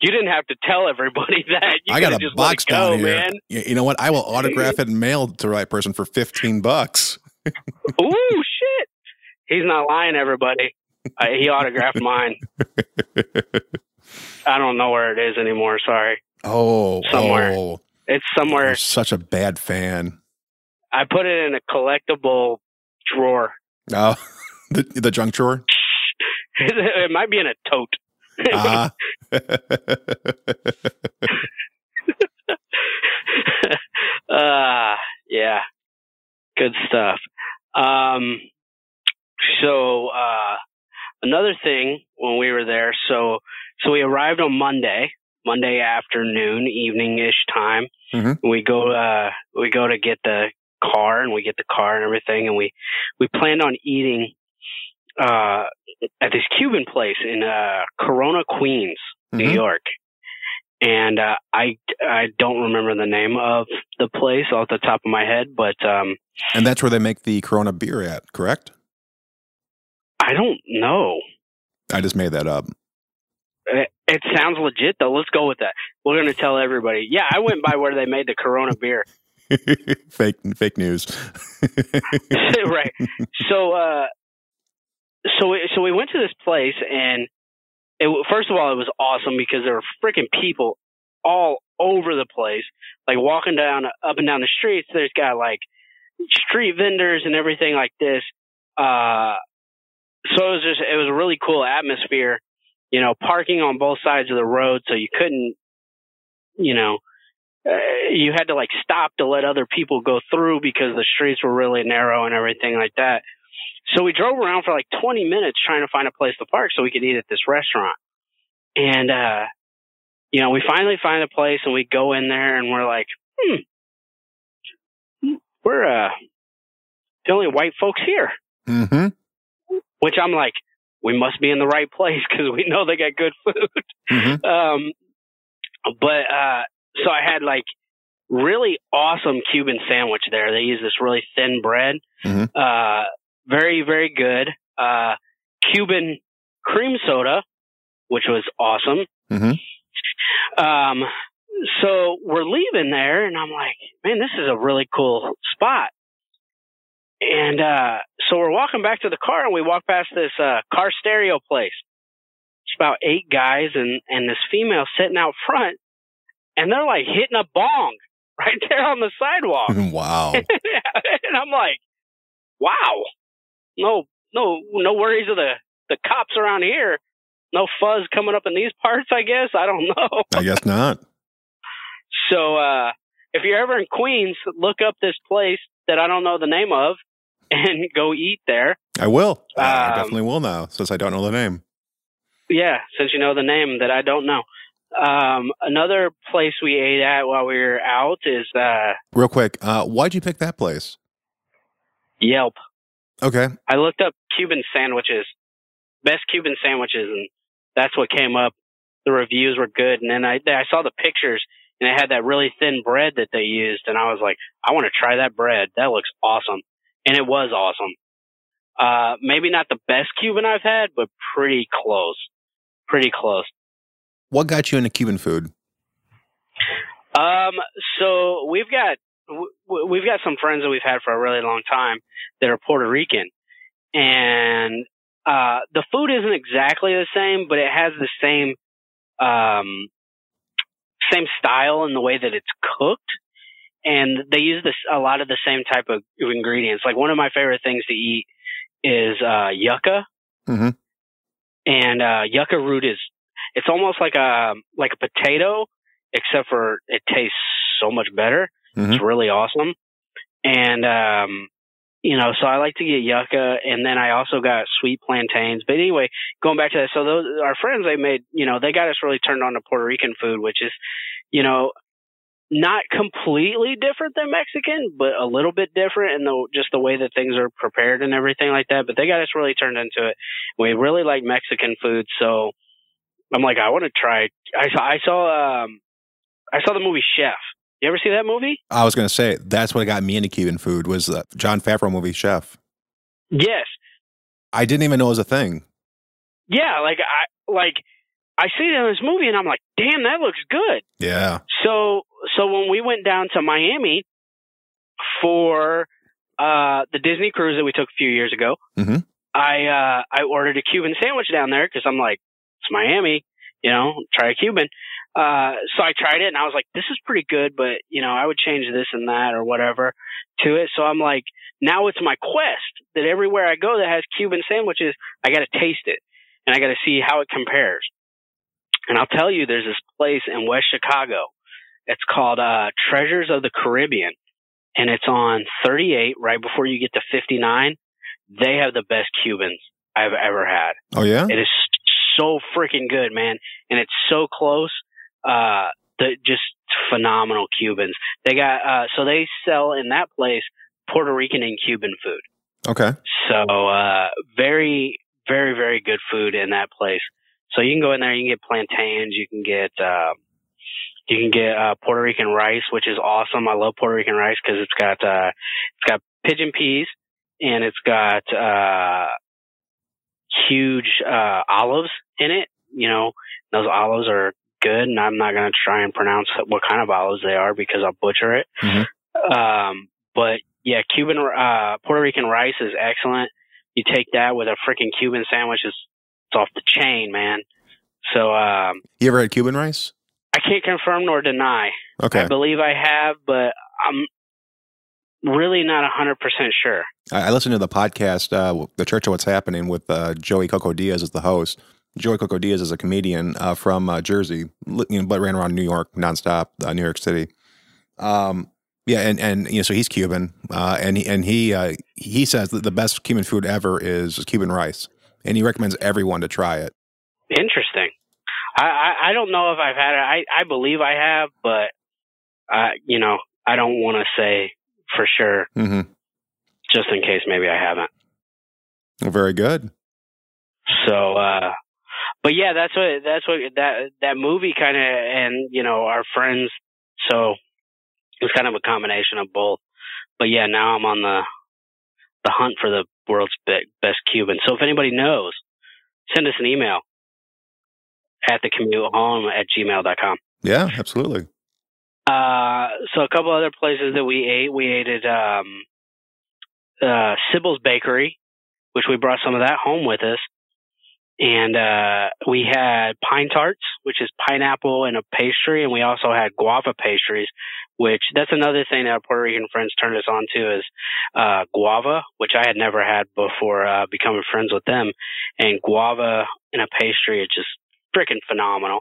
you didn't have to tell everybody that. You I got a box go, down here. man. You, you know what? I will autograph it and mail it to the right person for 15 bucks. Ooh, shit. He's not lying, everybody. Uh, he autographed mine. I don't know where it is anymore. Sorry. Oh, Somewhere. oh, It's somewhere. you're such a bad fan. I put it in a collectible drawer. Oh, the, the junk drawer? it might be in a tote. Ah. uh, yeah, good stuff. Um, so uh, another thing when we were there, so so we arrived on Monday, Monday afternoon, evening ish time. Mhm. We go uh, we go to get the car, and we get the car and everything, and we we planned on eating uh, at this Cuban place in uh, Corona, Queens, New Mhm. York. And uh, I I don't remember the name of the place off the top of my head, but um, And that's where they make the Corona beer at, correct? I don't know. I just made that up. It, it sounds legit though. Let's go with that. We're gonna tell everybody. Yeah, I went by where they made the Corona beer. fake fake news. right. So uh, so we, so we went to this place and it first of all it was awesome because there were freaking people all over the place, like walking down up and down the streets. There's got like street vendors and everything like this. Uh, so it was just it was a really cool atmosphere. You know, parking on both sides of the road, so you couldn't, you know, uh, you had to like stop to let other people go through because the streets were really narrow and everything like that. So we drove around for like 20 minutes trying to find a place to park so we could eat at this restaurant. And, uh, you know, we finally find a place and we go in there and we're like, hmm, we're, uh, the only white folks here, hmm which I'm like, we must be in the right place because we know they got good food. hmm um, but uh, so I had like really awesome Cuban sandwich there. They use this really thin bread, Mhm. uh, very very good. Uh, Cuban cream soda, which was awesome. Mhm. Um, so we're leaving there, and I'm like, man, this is a really cool spot. And uh, so we're walking back to the car, and we walk past this uh, car stereo place. It's about eight guys and and this female sitting out front, and they're like hitting a bong right there on the sidewalk. Wow. and I'm like, wow, no, no, no worries of the the cops around here. No fuzz coming up in these parts. I guess I don't know. I guess not. So uh, if you're ever in Queens, look up this place that I don't know the name of, and go eat there. I will. I Um, definitely will now, since I don't know the name. Yeah, since you know the name that I don't know. Um, another place we ate at while we were out is uh, Real quick, uh, why'd you pick that place? Yelp. Okay. I looked up Cuban sandwiches, best Cuban sandwiches, and that's what came up. The reviews were good, and then I I saw the pictures, and it had that really thin bread that they used, and I was like, I want to try that bread. That looks awesome, and it was awesome. Uh, maybe not the best Cuban I've had, but pretty close, pretty close. What got you into Cuban food? Um, so we've got we've got some friends that we've had for a really long time that are Puerto Rican, and uh, the food isn't exactly the same, but it has the same um, same style in the way that it's cooked, and they use this a lot of the same type of ingredients. Like one of my favorite things to eat is uh, yucca, Mhm. and uh, yucca root is it's almost like a like a potato, except for it tastes so much better. It's really awesome. And um you know, so I like to get yucca and then I also got sweet plantains. But anyway, going back to that, so those our friends they made, you know, they got us really turned on to Puerto Rican food, which is, you know, not completely different than Mexican, but a little bit different in the just the way that things are prepared and everything like that. But they got us really turned into it. We really like Mexican food, so I'm like, I want to try. I saw, I saw, um, I saw the movie Chef. You ever see that movie? I was going to say that's what got me into Cuban food was the Jon Favreau movie Chef. Yes. I didn't even know it was a thing. Yeah. Like I like I see it in this movie, and I'm like, damn, that looks good. Yeah. So so when we went down to Miami for uh, the Disney cruise that we took a few years ago, mm-hmm. I uh, I ordered a Cuban sandwich down there because I'm like, it's Miami, you know, try a Cuban. Uh, so I tried it and I was like, this is pretty good, but you know, I would change this and that or whatever to it. So I'm like, now it's my quest that everywhere I go that has Cuban sandwiches, I got to taste it and I got to see how it compares. And I'll tell you, there's this place in West Chicago. It's called uh, Treasures of the Caribbean, and it's on 38 right before you get to 59. They have the best Cubans I've ever had. Oh yeah. It is so freaking good, man, and it's so close. Uh, the just phenomenal Cubans. They got uh, so they sell in that place Puerto Rican and Cuban food. Okay. So uh, very, very, very good food in that place. So you can go in there, you can get plantains, you can get uh, you can get uh, Puerto Rican rice, which is awesome. I love Puerto Rican rice because it's got uh, it's got pigeon peas and it's got uh, huge uh, olives in it. You know, those olives are good, and I'm not going to try and pronounce what kind of olives they are because I'll butcher it. Mm-hmm. Um, but yeah, Cuban uh, Puerto Rican rice is excellent. You take that with a freaking Cuban sandwich, it's, it's off the chain, man. So um, You ever had Cuban rice? I can't confirm nor deny. Okay. I believe I have, but I'm really not hundred percent sure. I, I listened to the podcast, uh, The Church of What's Happening, with uh, Joey Coco Diaz as the host. Joey Coco Diaz is a comedian uh, from uh, Jersey, you know, but ran around New York nonstop, uh, New York City. Um, yeah, and and you know, so he's Cuban, uh, and he, and he uh, he says that the best Cuban food ever is Cuban rice, and he recommends everyone to try it. Interesting. I, I, I don't know if I've had it. I, I believe I have, but uh, you know, I don't want to say for sure, Mm-hmm. just in case maybe I haven't. Very good. So, uh, but yeah, that's what that's what that that movie kind of and you know our friends. So it's kind of a combination of both. But yeah, now I'm on the the hunt for the world's be- best Cuban. So if anybody knows, send us an email at the commute home at gmail.com. Yeah, absolutely. Uh, so a couple other places that we ate, we ate at um, uh, Sybil's Bakery, which we brought some of that home with us, and uh, we had pine tarts, which is pineapple and a pastry, and we also had guava pastries, which that's another thing that our Puerto Rican friends turned us on to is uh, guava, which I had never had before uh, becoming friends with them, and guava in a pastry, it's just freaking phenomenal.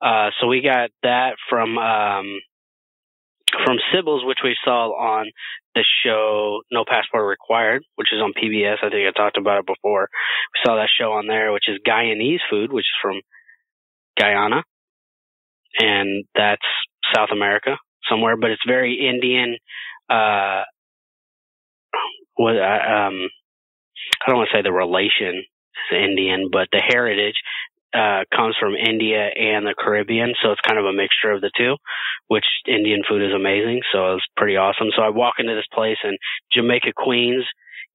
Uh, so we got that from um, from Sybil's, which we saw on the show No Passport Required, which is on PBS. I think I talked about it before. We saw that show on there, which is Guyanese food, which is from Guyana, and that's South America somewhere, but it's very Indian. Uh, what um, I don't want to say the relation is Indian, but the heritage uh, comes from India and the Caribbean, so it's kind of a mixture of the two. Which Indian food is amazing, so it was pretty awesome. So I walk into this place in Jamaica, Queens,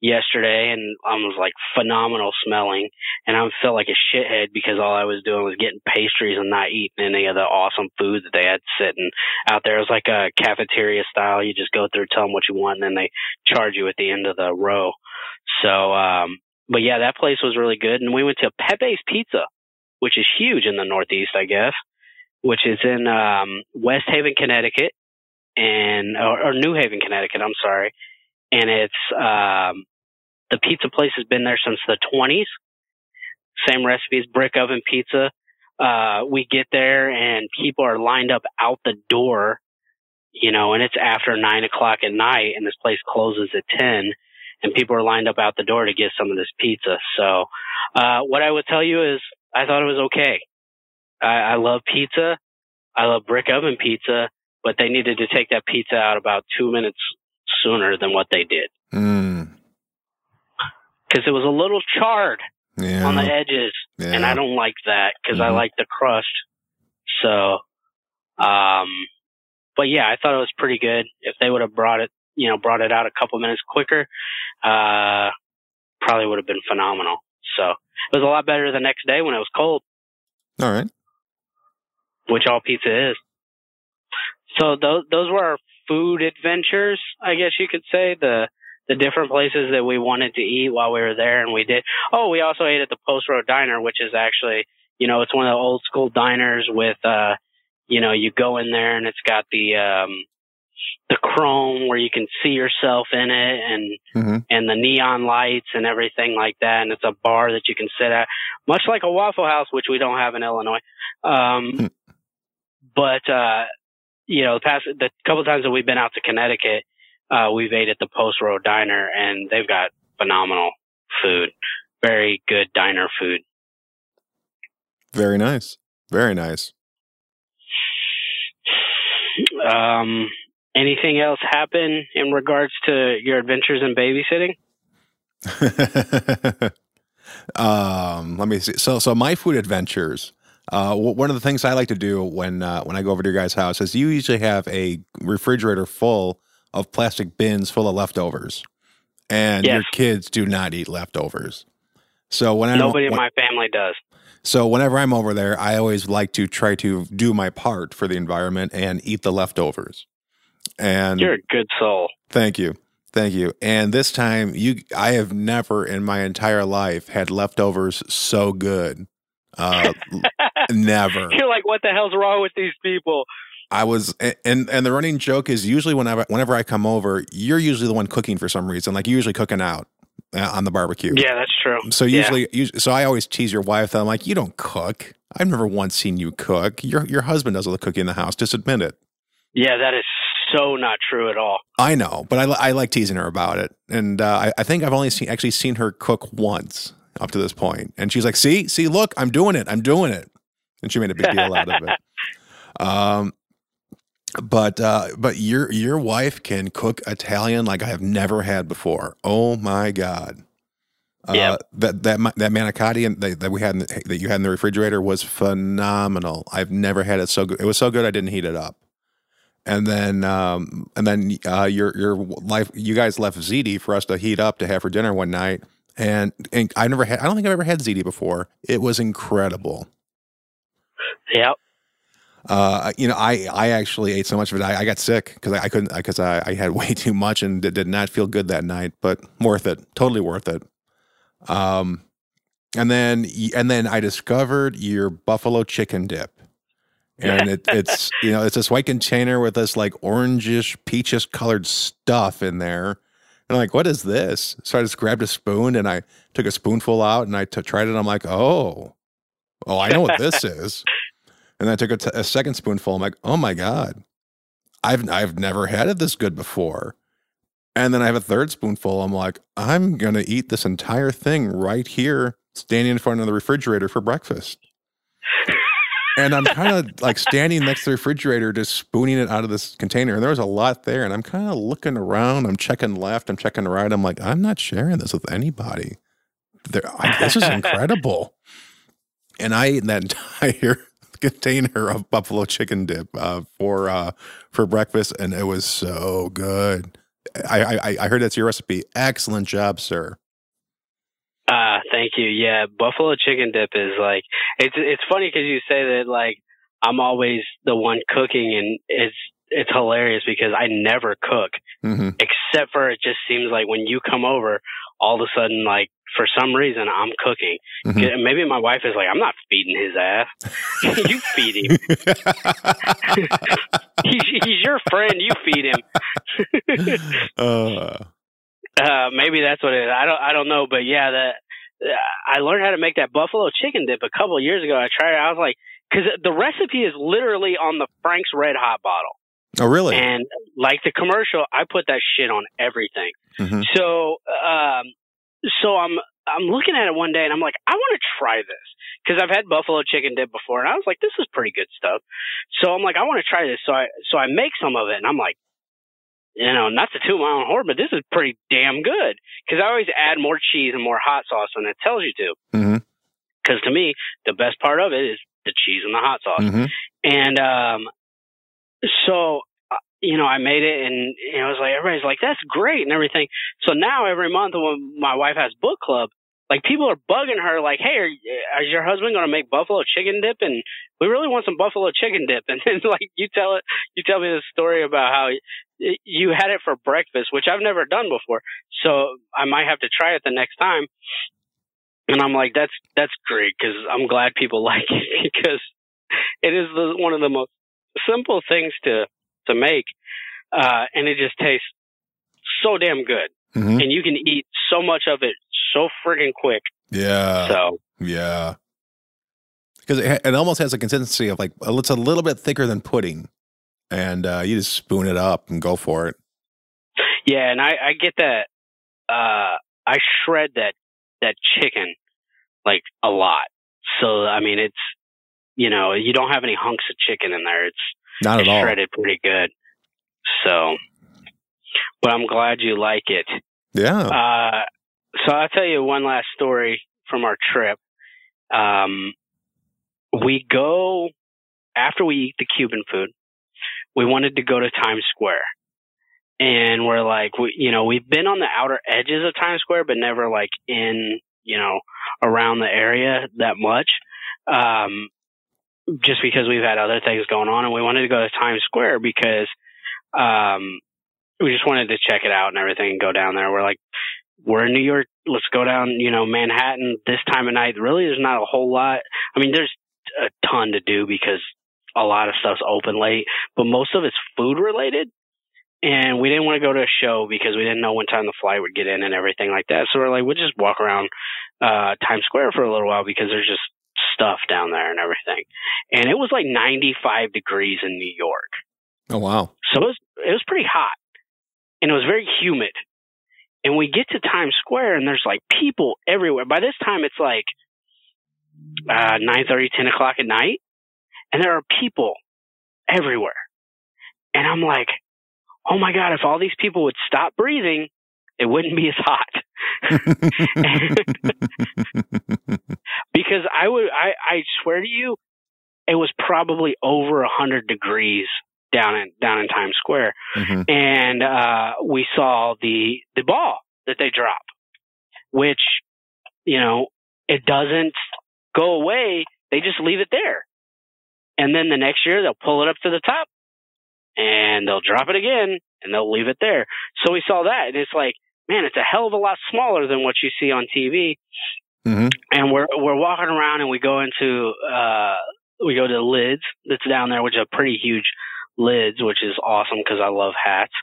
yesterday, and I was like phenomenal smelling, and I felt like a shithead because all I was doing was getting pastries and not eating any of the awesome food that they had sitting out there. It was like a cafeteria style. You just go through, tell them what you want, and then they charge you at the end of the row. So, um, but yeah, that place was really good, and we went to Pepe's Pizza which is huge in the Northeast, I guess, which is in um, West Haven, Connecticut, and or, or New Haven, Connecticut. I'm sorry, and it's um, the pizza place has been there since the 20s. Same recipes, brick oven pizza. Uh, we get there and people are lined up out the door, you know, and it's after nine o'clock at night, and this place closes at ten, and people are lined up out the door to get some of this pizza. So, uh, what I would tell you is I thought it was okay. I, I love pizza. I love brick oven pizza, but they needed to take that pizza out about two minutes sooner than what they did Mm. because it was a little charred Yeah. on the edges, yeah. and I don't like that because I Mhm. like the crust. So, um, but yeah, I thought it was pretty good. If they would have brought it, you know, brought it out a couple minutes quicker, uh, probably would have been phenomenal. So it was a lot better the next day when it was cold. All right. which all pizza is. So those those were our food adventures, I guess you could say the the different places that we wanted to eat while we were there, and we did. Oh, we also ate at the Post Road Diner, which is actually you know it's one of the old school diners with uh you know you go in there and it's got the um the chrome where you can see yourself in it and hmm and the neon lights and everything like that. And it's a bar that you can sit at, much like a Waffle House, which we don't have in Illinois. Um, Hmm. but uh, you know, the past the couple times that we've been out to Connecticut, uh, we've ate at the Post Road Diner, and they've got phenomenal food, very good diner food. Very nice. Very nice. Um, anything else happen in regards to your adventures in babysitting? um, let me see. So, so my food adventures. Uh, w- one of the things I like to do when uh, when I go over to your guys' house is you usually have a refrigerator full of plastic bins full of leftovers, and your kids do not eat leftovers. So when I Nobody in my family does. so whenever I'm over there, I always like to try to do my part for the environment and eat the leftovers. And You're a good soul. Thank you. Thank you. And this time you I have never in my entire life had leftovers so good. Uh never. You're like, what the hell's wrong with these people? I was and and the running joke is usually whenever whenever I come over, you're usually the one cooking for some reason. Like you're usually cooking out uh, on the barbecue. Yeah, that's true. So usually, us- so I always tease your wife that I'm like, you don't cook. I've never once seen you cook. Your your husband does all the cooking in the house. Just admit it. Yeah, that is so not true at all. I know, but I, I like teasing her about it, and uh, I, I think I've only seen actually seen her cook once up to this point. and she's like, "See, see, look, I'm doing it, I'm doing it," and she made a big deal out of it. Um, but uh, but your your wife can cook Italian like I have never had before. Oh my god! Uh, Yeah. that that that manicotti and that, that we had in the, that you had in the refrigerator was phenomenal. I've never had it so good. It was so good I didn't heat it up. And then um, and then uh, your your life you guys left ziti for us to heat up to have for dinner one night. And, and I never had I don't think I've ever had ziti before. It was incredible. Yep. Uh, you know, I I actually ate so much of it. I, I got sick because I, I couldn't because I, I had way too much and did, did not feel good that night. But worth it, totally worth it. Um, and then and then I discovered your buffalo chicken dip, and it, it's you know it's this white container with this like orangish peachish colored stuff in there. And I'm like, what is this? So I just grabbed a spoon and I took a spoonful out and I t- tried it. I'm like, oh, oh, I know what this is. And then I took a, t- a second spoonful. I'm like, oh my god, I've I've never had it this good before. And then I have a third spoonful. I'm like, I'm gonna eat this entire thing right here, standing in front of the refrigerator for breakfast. And I'm kind of like standing next to the refrigerator, just spooning it out of this container. And there was a lot there. And I'm kind of looking around. I'm checking left. I'm checking right. I'm like, I'm not sharing this with anybody. I, this is incredible. And I ate that entire container of buffalo chicken dip uh, for uh, for breakfast, and it was so good. I, I I heard that's your recipe. Excellent job, sir. Thank you. Yeah, buffalo chicken dip is like it's it's funny because you say that like I'm always the one cooking, and it's it's hilarious because I never cook hmm except for it just seems like when you come over, all of a sudden like for some reason I'm cooking. Mhm. Maybe my wife is like, I'm not feeding his ass. you feed him. he's, he's your friend. You feed him. uh, Uh, maybe that's what it is. I don't. I don't know. But yeah, that I learned how to make that buffalo chicken dip a couple of years ago. I tried it. I was like, because the recipe is literally on the Frank's Red Hot bottle, oh, really? and like the commercial, I put that shit on everything. Mhm. So, um, so I'm I'm looking at it one day, and I'm like, I want to try this because I've had buffalo chicken dip before, and I was like, this is pretty good stuff. So I'm like, I want to try this. So I so I make some of it, and I'm like, you know, not to toot my own horn, but this is pretty damn good because I always add more cheese and more hot sauce when it tells you to. Because to me, the best part of it is the cheese and the hot sauce. Mhm. And um, so, uh, you know, I made it, and you know, I was like, everybody's like, "That's great" and everything. So now every month when my wife has book club, like people are bugging her, like, "Hey, are, is your husband going to make buffalo chicken dip?" And we really want some buffalo chicken dip. And then like you tell it, you tell me this story about how you had it for breakfast, which I've never done before. So I might have to try it the next time. And I'm like, that's that's great because I'm glad people like it because it is the, one of the most simple things to to make, uh, and it just tastes so damn good, Mhm. and you can eat so much of it so friggin' quick. Yeah. So Yeah. because it, it almost has a consistency of like it's a little bit thicker than pudding, and uh, you just spoon it up and go for it. Yeah, and I, I get that. Uh, I shred that that chicken like a lot. So I mean, it's you know, you don't have any hunks of chicken in there. It's not at it's all shredded pretty good. So, but I'm glad you like it. Yeah. Uh, so I'll tell you one last story from our trip. Um, we go after we eat the Cuban food. We wanted to go to Times Square, and we're like, we, you know, we've been on the outer edges of Times Square, but never like in, you know, around the area that much. Um, just because we've had other things going on, and we wanted to go to Times Square because um, we just wanted to check it out and everything and go down there. We're like, we're in New York. Let's go down, you know, Manhattan this time of night. Really, there's not a whole lot. I mean, there's a ton to do because a lot of stuff's open late, but most of it's food related. And we didn't want to go to a show because we didn't know when time the flight would get in and everything like that. So we're like, we'll just walk around uh, Times Square for a little while because there's just stuff down there and everything. And it was like 95 degrees in New York. Oh wow! So it was it was pretty hot, and it was very humid. And we get to Times Square, and there's like people everywhere. By this time, it's like uh, 9 30, 10 o'clock at night, and there are people everywhere. And I'm like, oh my God, if all these people would stop breathing, it wouldn't be as hot. because I would, I, I swear to you, it was probably over a hundred degrees down in down in Times Square, mm-hmm. and uh, we saw the the ball that they drop, which you know it doesn't go away. They just leave it there, and then the next year they'll pull it up to the top, and they'll drop it again, and they'll leave it there. So we saw that, and it's like, man, it's a hell of a lot smaller than what you see on TV. Mm-hmm. And we're we're walking around, and we go into uh, we go to lids that's down there, which is a pretty huge lids, which is awesome because I love hats.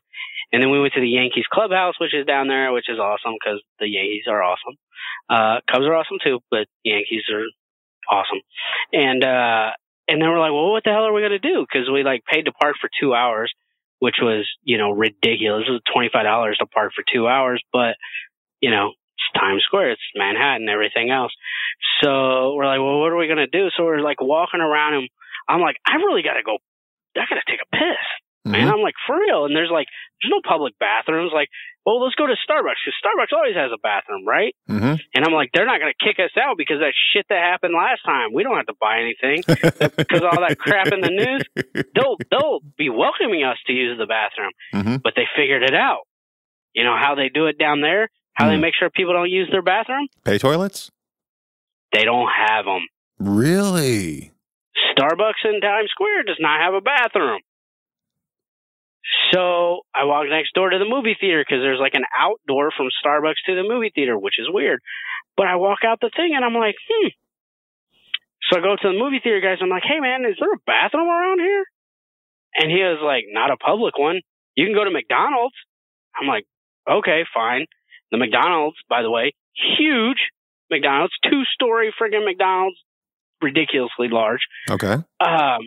And then we went to the Yankees clubhouse, which is down there, which is awesome because the Yankees are awesome. Uh, Cubs are awesome too, but Yankees are awesome. And, uh, and then we're like, well, what the hell are we going to do? Cause we like paid to park for two hours, which was, you know, ridiculous. It was $25 to park for two hours, but, you know, it's Times Square, it's Manhattan, everything else. So we're like, well, what are we going to do? So we're like walking around and I'm like, I really got to go I gotta take a piss. Mm-hmm. Man, I'm like, for real. And there's like, there's no public bathrooms. Like, well, let's go to Starbucks because Starbucks always has a bathroom, right? Mm-hmm. And I'm like, they're not going to kick us out because that shit that happened last time. We don't have to buy anything because all that crap in the news. They'll they'll be welcoming us to use the bathroom, mm-hmm. but they figured it out. You know how they do it down there? How mm. they make sure people don't use their bathroom? Pay toilets? They don't have them. Really? Starbucks in Times Square does not have a bathroom. So I walk next door to the movie theater because there's like an outdoor from Starbucks to the movie theater, which is weird. But I walk out the thing and I'm like, hmm. So I go to the movie theater guys. I'm like, hey man, is there a bathroom around here? And he was like, not a public one. You can go to McDonald's. I'm like, okay, fine. The McDonald's, by the way, huge McDonald's, two story friggin' McDonald's, ridiculously large. Okay. Um,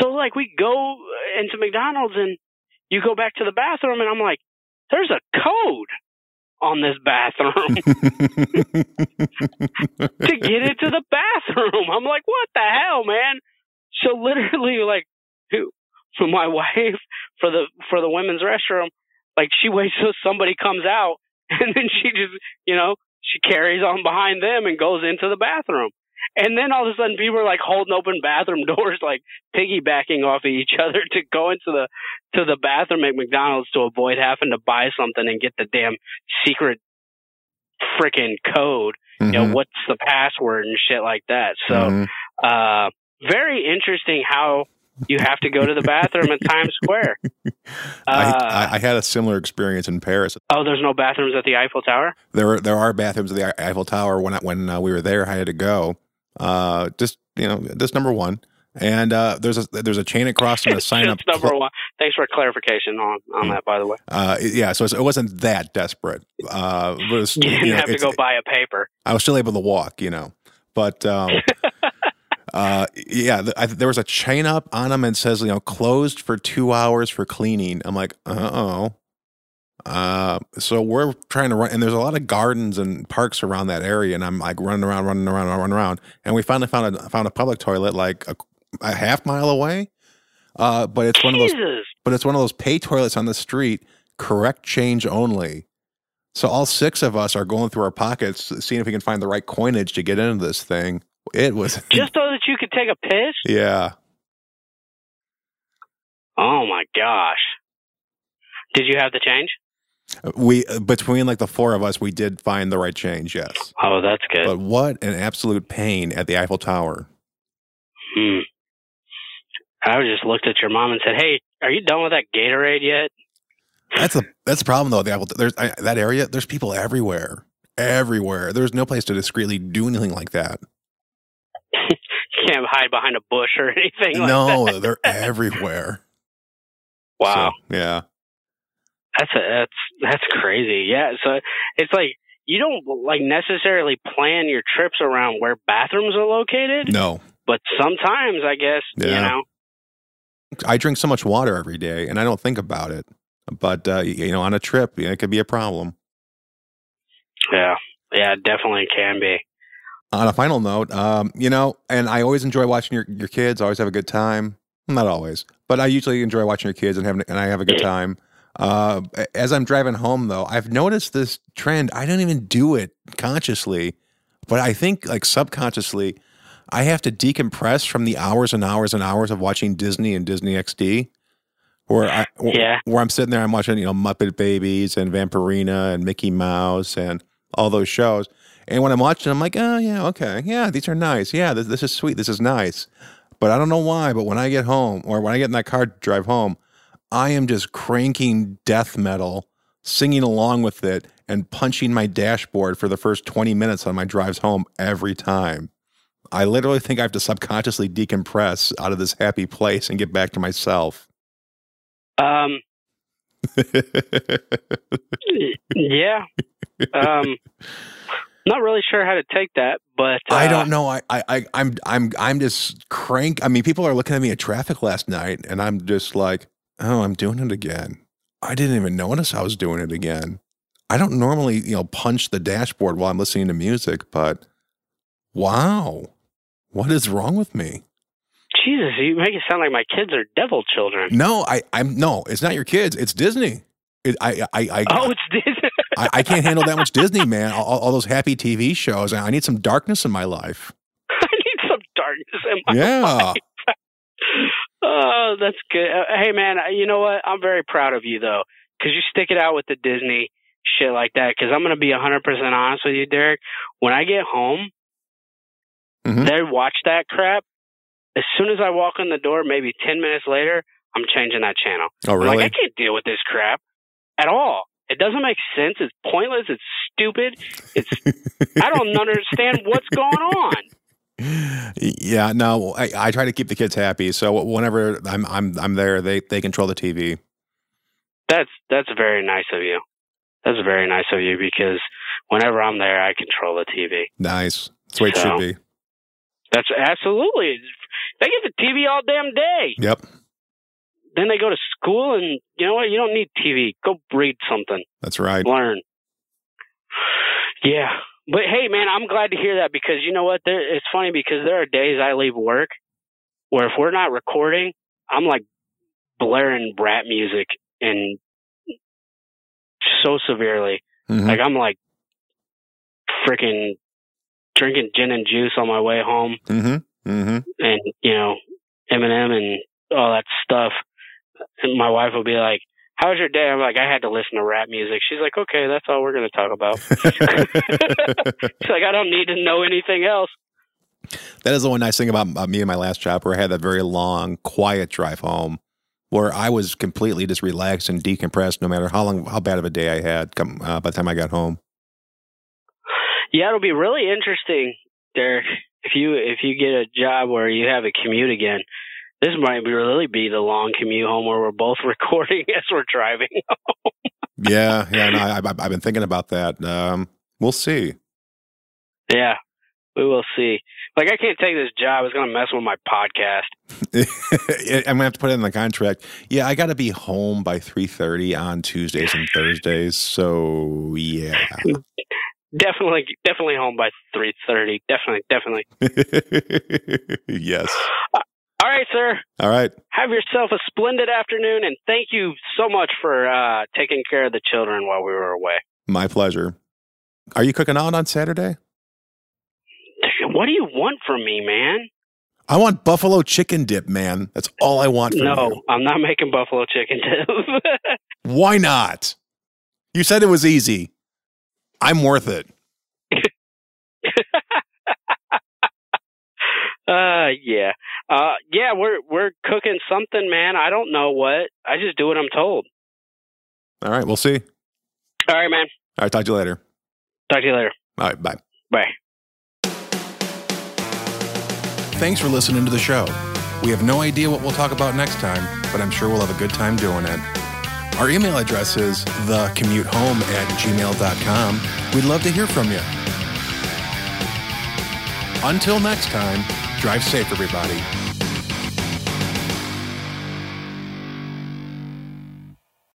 so like we go into McDonald's and you go back to the bathroom and I'm like, there's a code on this bathroom to get into the bathroom. I'm like, what the hell, man? So literally like for my wife for the for the women's restroom, like she waits till somebody comes out and then she just you know, she carries on behind them and goes into the bathroom. And then all of a sudden, people are like holding open bathroom doors, like piggybacking off of each other to go into the to the bathroom at McDonald's to avoid having to buy something and get the damn secret freaking code. Mm-hmm. You know, mm-hmm. what's the password and shit like that. So, mm-hmm. uh, very interesting how you have to go to the bathroom in Times Square. Uh, I, I, had a similar experience in Paris. Oh, there's no bathrooms at the Eiffel Tower. There are there are bathrooms at the Eiffel Tower. When I, when uh, we were there, I had to go. Uh, just you know, this number one. And uh, there's a there's a chain across and a sign up. number cl- one. Thanks for clarification on on that, by the way. Uh, yeah, so it wasn't that desperate. Uh, was, you didn't you know, have to go buy a paper. I was still able to walk, you know. but um, uh, yeah, th- I, there was a chain up on them and says you know closed for two hours for cleaning. I'm like, uh oh. Uh, so we're trying to run, and there's a lot of gardens and parks around that area, and I'm like running around, running around, running around, and we finally found a found a public toilet like a, a half mile away. Uh, but it's one of those, but it's one of those pay toilets on the street, correct change only. So all six of us are going through our pockets, seeing if we can find the right coinage to get into this thing. It was Just so that you could take a piss? yeah. Oh my gosh. Did you have the change? We between like the four of us, we did find the right change. Yes, Oh, that's good. but what an absolute pain at the Eiffel Tower. Hmm. I just looked at your mom and said, "Hey, are you done with that Gatorade yet?" That's a that's the problem though. The Eiffel there's I, that area. There's people everywhere, everywhere. There's no place to discreetly do anything like that. You can't hide behind a bush or anything like no, that. they're everywhere. Wow, So, yeah. That's a, that's that's crazy. Yeah, so it's like you don't like necessarily plan your trips around where bathrooms are located, No, but sometimes I guess you know. I drink so much water every day, and I don't think about it. But uh, you know, on a trip, yeah, it could be a problem. Yeah, yeah, it definitely can be. On a final note, um, you know, and I always enjoy watching your, your kids. I always have a good time. Not always, but I usually enjoy watching your kids and having and I have a good time. Uh, as I'm driving home, though, I've noticed this trend. I don't even do it consciously, but I think like subconsciously, I have to decompress from the hours and hours and hours of watching Disney and Disney XD. Where I where, Yeah. where I'm sitting there, I'm watching you know Muppet Babies and Vampirina and Mickey Mouse and all those shows. And when I'm watching, I'm like, oh yeah, okay, yeah, these are nice. Yeah, this, this is sweet. This is nice. But I don't know why. But when I get home, or when I get in that car to drive home, I am just cranking death metal, singing along with it, and punching my dashboard for the first 20 minutes on my drives home every time. I literally think I have to subconsciously decompress out of this happy place and get back to myself. Um, yeah. Um, not really sure how to take that, but uh, I don't know. I, I, I, I'm, I'm, I'm just crank. I mean, people are looking at me at traffic last night, and I'm just like, oh, I'm doing it again. I didn't even notice I was doing it again. I don't normally, you know, punch the dashboard while I'm listening to music, but wow, what is wrong with me? Jesus, you make it sound like my kids are devil children. No, I, I'm no. It's not your kids. It's Disney. It, I, I, I, Oh, it's Disney. I, I can't handle that much Disney, man. All, all those happy TV shows. I need some darkness in my life. I need some darkness in my life. Yeah. Oh, that's good. Uh, hey, man, uh, you know what? I'm very proud of you, though, because you stick it out with the Disney shit like that. Because I'm going to be 100% honest with you, Derek. When I get home, Mhm. they watch that crap. As soon as I walk in the door, maybe 10 minutes later, I'm changing that channel. Oh, I'm really? like, I can't deal with this crap at all. It doesn't make sense. It's pointless. It's stupid. It's I don't understand what's going on. Yeah, no, I, I try to keep the kids happy. So whenever I'm I'm I'm there, they they control the TV. That's that's very nice of you. That's very nice of you because whenever I'm there, I control the TV. Nice. That's the way it should be. That's absolutely. They get the TV all damn day. Yep, Then they go to school, and you know what? You don't need TV. Go read something. that's right. learn. Yeah. But hey, man, I'm glad to hear that because you know what? There, it's funny because there are days I leave work where if we're not recording, I'm like blaring rap music and so severely. Mhm. Like I'm like freaking drinking gin and juice on my way home Mm-hmm. Mm-hmm. and, you know, Eminem and all that stuff. And my wife will be like, how was your day? I'm like, I had to listen to rap music. She's like, okay, that's all we're going to talk about. She's like, I don't need to know anything else. that is the one nice thing about, about me and my last job, where I had that very long, quiet drive home, where I was completely just relaxed and decompressed, no matter how long, how bad of a day I had. Come uh, by the time I got home. Yeah, it'll be really interesting, Derek, if you if you get a job where you have a commute again. This might be really be the long commute home where we're both recording as we're driving. Yeah, yeah. No, I, I've been thinking about that. Um, we'll see. yeah, we will see. Like I can't take this job; it's going to mess with my podcast. I'm gonna have to put it in the contract. Yeah, I got to be home by three thirty on Tuesdays and Thursdays. So yeah, Definitely, definitely home by three thirty. Definitely, definitely. yes. All right, sir. All right. Have yourself a splendid afternoon, and thank you so much for uh, taking care of the children while we were away. My pleasure. Are you cooking out on Saturday? What do you want from me, man? I want buffalo chicken dip, man. That's all I want from no, you. I'm not making buffalo chicken dip. Why not? You said it was easy. I'm worth it. uh yeah. Uh yeah, we're we're cooking something, man. I don't know what. I just do what I'm told. All right, we'll see. All right, man. All right, talk to you later. Talk to you later. All right, bye. Bye. Thanks for listening to the show. We have no idea what we'll talk about next time, but I'm sure we'll have a good time doing it. Our email address is thecommutehome at gmail.com. We'd love to hear from you. Until next time, drive safe, everybody.